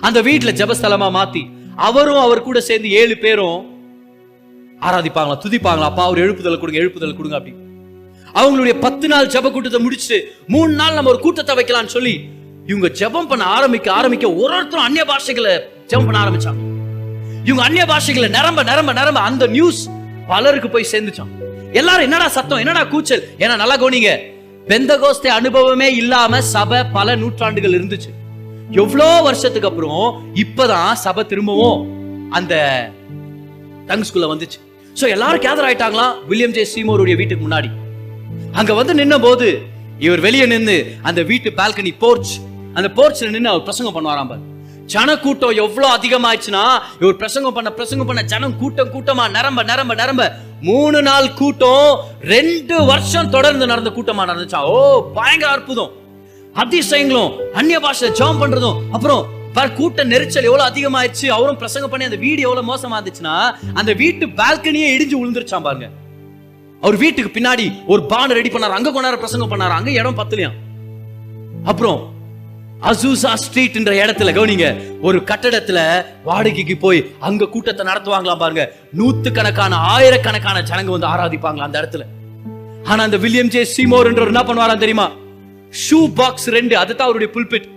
அந்த வீட்டுல ஜபஸ்தலமா மாத்தி அவரும் அவர் கூட சேர்ந்து ஏழு பேரும் ஆராதிப்பாங்களா துதிப்பாங்களா அப்பா ஒரு எழுப்புதல் கொடுங்க எழுப்புதல் கொடுங்க அப்படி. அவங்களுடைய பத்து நாள் ஜெப கூட்டத்தை முடிச்சு மூணு நாள் நம்ம ஒரு கூட்டத்தை வைக்கலாம்னு சொல்லி இவங்க ஜெபம் பண்ண ஆரம்பிக்க ஆரம்பிக்க ஒரு ஒருத்தரும் அந்நிய பாஷைகளை ஜெபம் பண்ண ஆரம்பிச்சாங்க. இவங்க அந்நிய பாஷைகளை நிரம்ப நிரம்ப நிரம்ப அந்த நியூஸ் பலருக்கு போய் சேர்ந்துச்சான் எல்லாரும் என்னடா சத்தம் என்னடா கூச்சல்? ஏன்னா நல்லா கோனிங்க பெந்தகோஸ்தே அனுபவமே இல்லாம சபை பல நூற்றாண்டுகள் இருந்துச்சு. எவ்வளோ வருஷத்துக்கு அப்புறம் இப்பதான் சபை திரும்பவும் அந்த டங்ஸ்குள்ள வந்துச்சு. ஸோ எல்லாரும் கேதர் ஆயிட்டாங்களா வில்லியம் ஜே சீமோருடைய வீட்டுக்கு முன்னாடி. அங்க வந்து நின்ன போது இவர் வெளியே நின்று அந்த வீட்டு பால்கனி போர்ச் அந்த போர்ச்சில் நின்று அவர் பிரசங்கம் பண்ணுவாராம் பாரு. ஜன கூட்டம் அதிகமாயிடுச்சுன்னா இவர் பிரசங்கம் பண்ண பிரசங்கம் பண்ண ஜனம் கூட்டம் கூட்டமா நிரம்ப நிரம்ப நிரம்ப. மூணு நாள் கூட்டம் ரெண்டு வருஷம் தொடர்ந்து நடந்த கூட்டமா நடந்துச்சா? ஓ பயங்கர அற்புதம். அதிசயங்களும் அந்நிய பாஷை ஜாம் பண்றதும் அப்புறம் பாரு, கூட்ட நெரிச்சல் எவ்வளவு அதிகமாயிடுச்சு அவரும் பிரசங்கம் பண்ணி அந்த வீடு எவ்வளவு மோசமா இருந்துச்சுன்னா அந்த வீட்டு பால்கனியே இடிஞ்சு விழுந்துருச்சாம் பாருங்க. அவர் வீட்டுக்கு பின்னாடி ஒரு பான் ரெடி பண்ணார். அங்க கொண்டார பிரசங்கம் பண்ணாரு. அங்க இடம் பத்தலையா? அப்புறம் அசூசா ஸ்ட்ரீட்ன்ற இடத்துல கவனிங்க. ஒரு கட்டடத்துல வாடகைக்கு போய் அங்க கூட்டத்தை நடத்துவாங்களாம் பாருங்க. நூத்துக்கணக்கான ஆயிரக்கணக்கான ஜனங்க வந்து ஆராதிப்பாங்களா அந்த இடத்துல. ஆனா அந்த வில்லியம் ஜே சீமோர்ன்றவர் என்ன பண்ணுவாராம் தெரியுமா? ஷூ பாக்ஸ் ரெண்டு அதுதான் அவருடைய புல்பிட்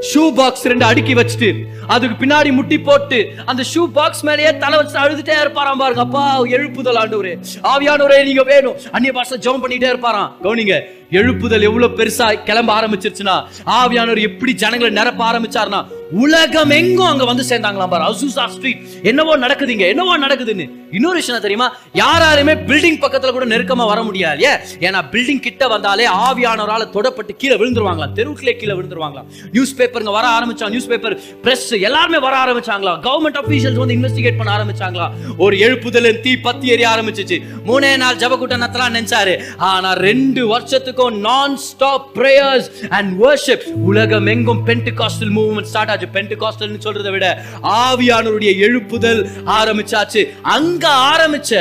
ஷூ பாக்ஸ் ரெண்டு அடுக்கி வச்சுட்டு அதுக்கு பின்னாடி முட்டி போட்டு அந்த ஷூ பாக்ஸ் மேலேயே தலை வச்சு அழுதுட்டே இருப்பாராம் பாருங்க. அப்பா எழுப்புதல் ஆண்டவரே. ஆவியானவரே நீங்க வேணும். அந்நிய பாஷை ஜெபம் பண்ணிட்டே இருப்பாராம். கவுனிங்க எழுப்புதல் எவ்வளவு பெருசா கிளம்ப ஆரம்பிச்சிருச்சுன்னா ஆவியானவர் எப்படி ஜனங்களை நிரப்ப ஆரம்பிச்சாருன்னா உலகம் எங்கும் அங்க வந்து சேர்ந்தாங்களாம் பாரு. அசூசா ஸ்ட்ரீட் என்னவோ நடக்குதுங்க என்னவோ நடக்குதுன்னு. இன்னொரு விஷயம் தெரியுமா? யாராலுமே பில்டிங் பக்கத்துல கூட நெருக்கமா வர முடியாது. ஏன்? ஏன்னா பில்டிங் கிட்ட வந்தாலே ஆவியானவரால் தொடப்பட்டு கீழே விழுந்துருவாங்களாம். தெருவுக்குள்ளே கீழே விழுந்துருவாங்களாம். நியூஸ் பேப்பருங்க வர ஆரம்பிச்சா நியூஸ் பேப்பர் பிரஸ் எல்லாருமே வர ஆரம்பிச்சாங்களா கவர்மெண்ட் அபிஷியல்ஸ் வந்து இன்வெஸ்டிகேட் பண்ண ஆரம்பிச்சாங்களா ஒரு எழுப்புதல் தீ பத்தி எரிய ஆரம்பிச்சிச்சு. மூணே நாள் ஜப நத்தலாம் நினைச்சாரு. ஆனா ரெண்டு வருஷத்துக்கு வருஷத்துக்கும் நான் ஸ்டாப் பிரேயர்ஸ் அண்ட் வர்ஷிப் உலகம் எங்கும் பென்டிகாஸ்டல் மூவ்மெண்ட் ஸ்டார்ட் ஆச்சு. பென்ட் காஸ்டல்னு சொல்றதை விட ஆவியானவருடைய எழுப்புதல் ஆரம்பிச்சாச்சு. அங்க ஆரம்பிச்ச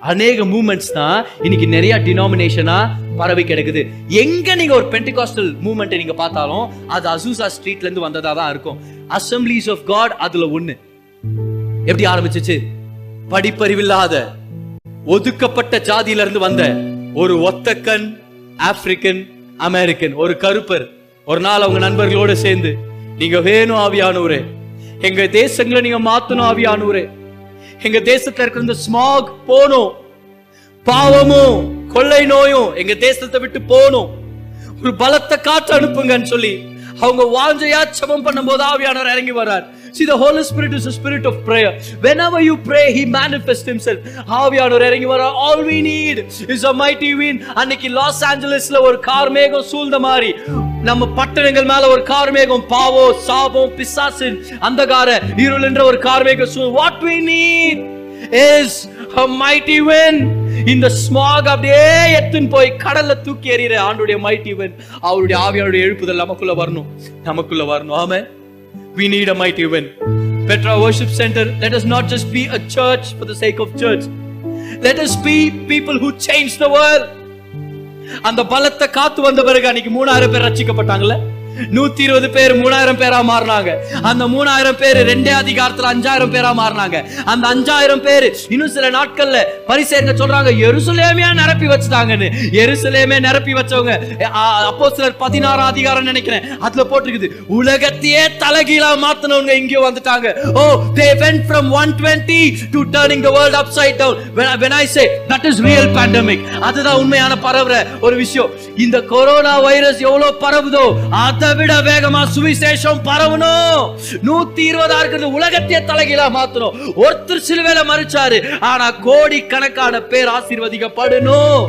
அநேக மூமெண்ட்ஸ் தான் இன்னைக்கு நிறைய டினாமினேஷனா பரவி கிடக்குது. எங்க நீங்க ஒரு பென்டிகாஸ்டல் மூமெண்ட்டை நீங்க பார்த்தாலும் அது அசூசா ஸ்ட்ரீட்ல இருந்து வந்ததா தான் இருக்கும். அசம்பிளிஸ் ஆஃப் காட் அதுல ஒண்ணு. எப்படி ஆரம்பிச்சிச்சு? படிப்பறிவில்லாத ஒதுக்கப்பட்ட ஜாதியில இருந்து வந்த ஒரு ஒத்தக்கன் ஆப்பிரிக்கன் அமெரிக்கன் ஒரு கருப்பர். ஒரு நாள் அவங்க நண்பர்களோட சேர்ந்து நீங்க வேணும் ஆவியானூரே எங்க தேசங்களை நீங்க மாத்தணும் ஆவியானூரே எங்க தேசத்துல இருக்கிற இந்த ஸ்மாக் போனோம் பாவமும் கொள்ளை நோயும் எங்க தேசத்தை விட்டு போகணும் ஒரு பலத்த காற்று அனுப்புங்கன்னு சொல்லி அவங்க வாஞ்சையா ஜெபம் பண்ணும்போது ஆவியானவர் இறங்கி வரார் See the Holy Spirit is a spirit of prayer. Whenever you pray, He manifests Himself. ஆவியானவர் இறங்கி வரார். All we need is a mighty wind. அன்னைக்கு லாஸ் ஆஞ்சலஸ்ல ஒரு கார் மேகம் சூழ்ந்த மாதிரி நம்ம பட்டணங்கள் மேல ஒரு கார் மேகம் பாவோ சாபம் பிசாசின் அந்தகார இருள் என்ற ஒரு கார் மேகம் what we need is a mighty wind இந்த ஸ்மாக் அப்படியே எத்துன்னு போய் கடல்ல தூக்கி எறிகிற ஆண்டுடைய மைட்டி wind அவருடைய ஆவியானுடைய எழுப்புதல் நமக்குள்ள வரணும் நமக்குள்ள வரணும் ஆமே we need a mighty wind Petra Worship Center let us not just be a church for the sake of church let us be people who change the world அந்த பலத்தை காத்து வந்த பிறகு அன்னைக்கு மூணாயிரம் பேர் ரச்சிக்கப்பட்டாங்களே நூத்தி இருபது பேர் மூணாயிரம் பேரா மாறினாங்க. அந்த மூணாயிரம் பேர் ரெண்டே அதிகாரத்துல அஞ்சாயிரம் பேரா மாறினாங்க. அந்த அஞ்சாயிரம் பேர் இன்னும் சில நாட்கள்ல பரிசேருங்க சொல்றாங்க எருசலேமே நிரப்பி வச்சுட்டாங்கன்னு. எருசலேமே நிரப்பி வச்சவங்க அப்போ சிலர் பதினாறாம் அதிகாரம் நினைக்கிறேன். அதுல போட்டிருக்குது உலகத்தையே தலகீழா மாத்தினவங்க இங்கே வந்துட்டாங்க. ஓ they went from 120 to turning the world upside down. When, I- when I say that is real pandemic. அதுதான் உண்மையான பரவுற ஒரு விஷயம். இந்த கொரோனா வைரஸ் எவ்வளவு பரவுதோ அத விட வேகமா சுவிசேஷம் பரவணும். நூத்தி இருபதா இருக்கிறது உலகத்தையே தலைகீழா மாத்தணும். ஒருத்தர் சிலுவேல மறிச்சாரு ஆனா கோடி கணக்கான பேர் ஆசீர்வதிக்கப்படணும்.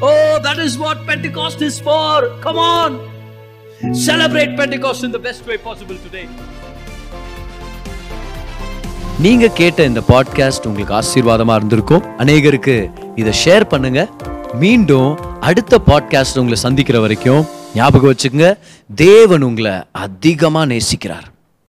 ஓ that is what Pentecost is for come on celebrate Pentecost in the best way possible today நீங்க கேட்ட இந்த பாட்காஸ்ட் உங்களுக்கு ஆசீர்வாதமா இருந்திருக்கும். அநேகருக்கு இதை ஷேர் பண்ணுங்க. மீண்டும் அடுத்த பாட்காஸ்ட் உங்களை சந்திக்கிற வரைக்கும் ஞாபகம் வச்சுக்கோங்க. தேவன் உங்களை அதிகமாக நேசிக்கிறார்.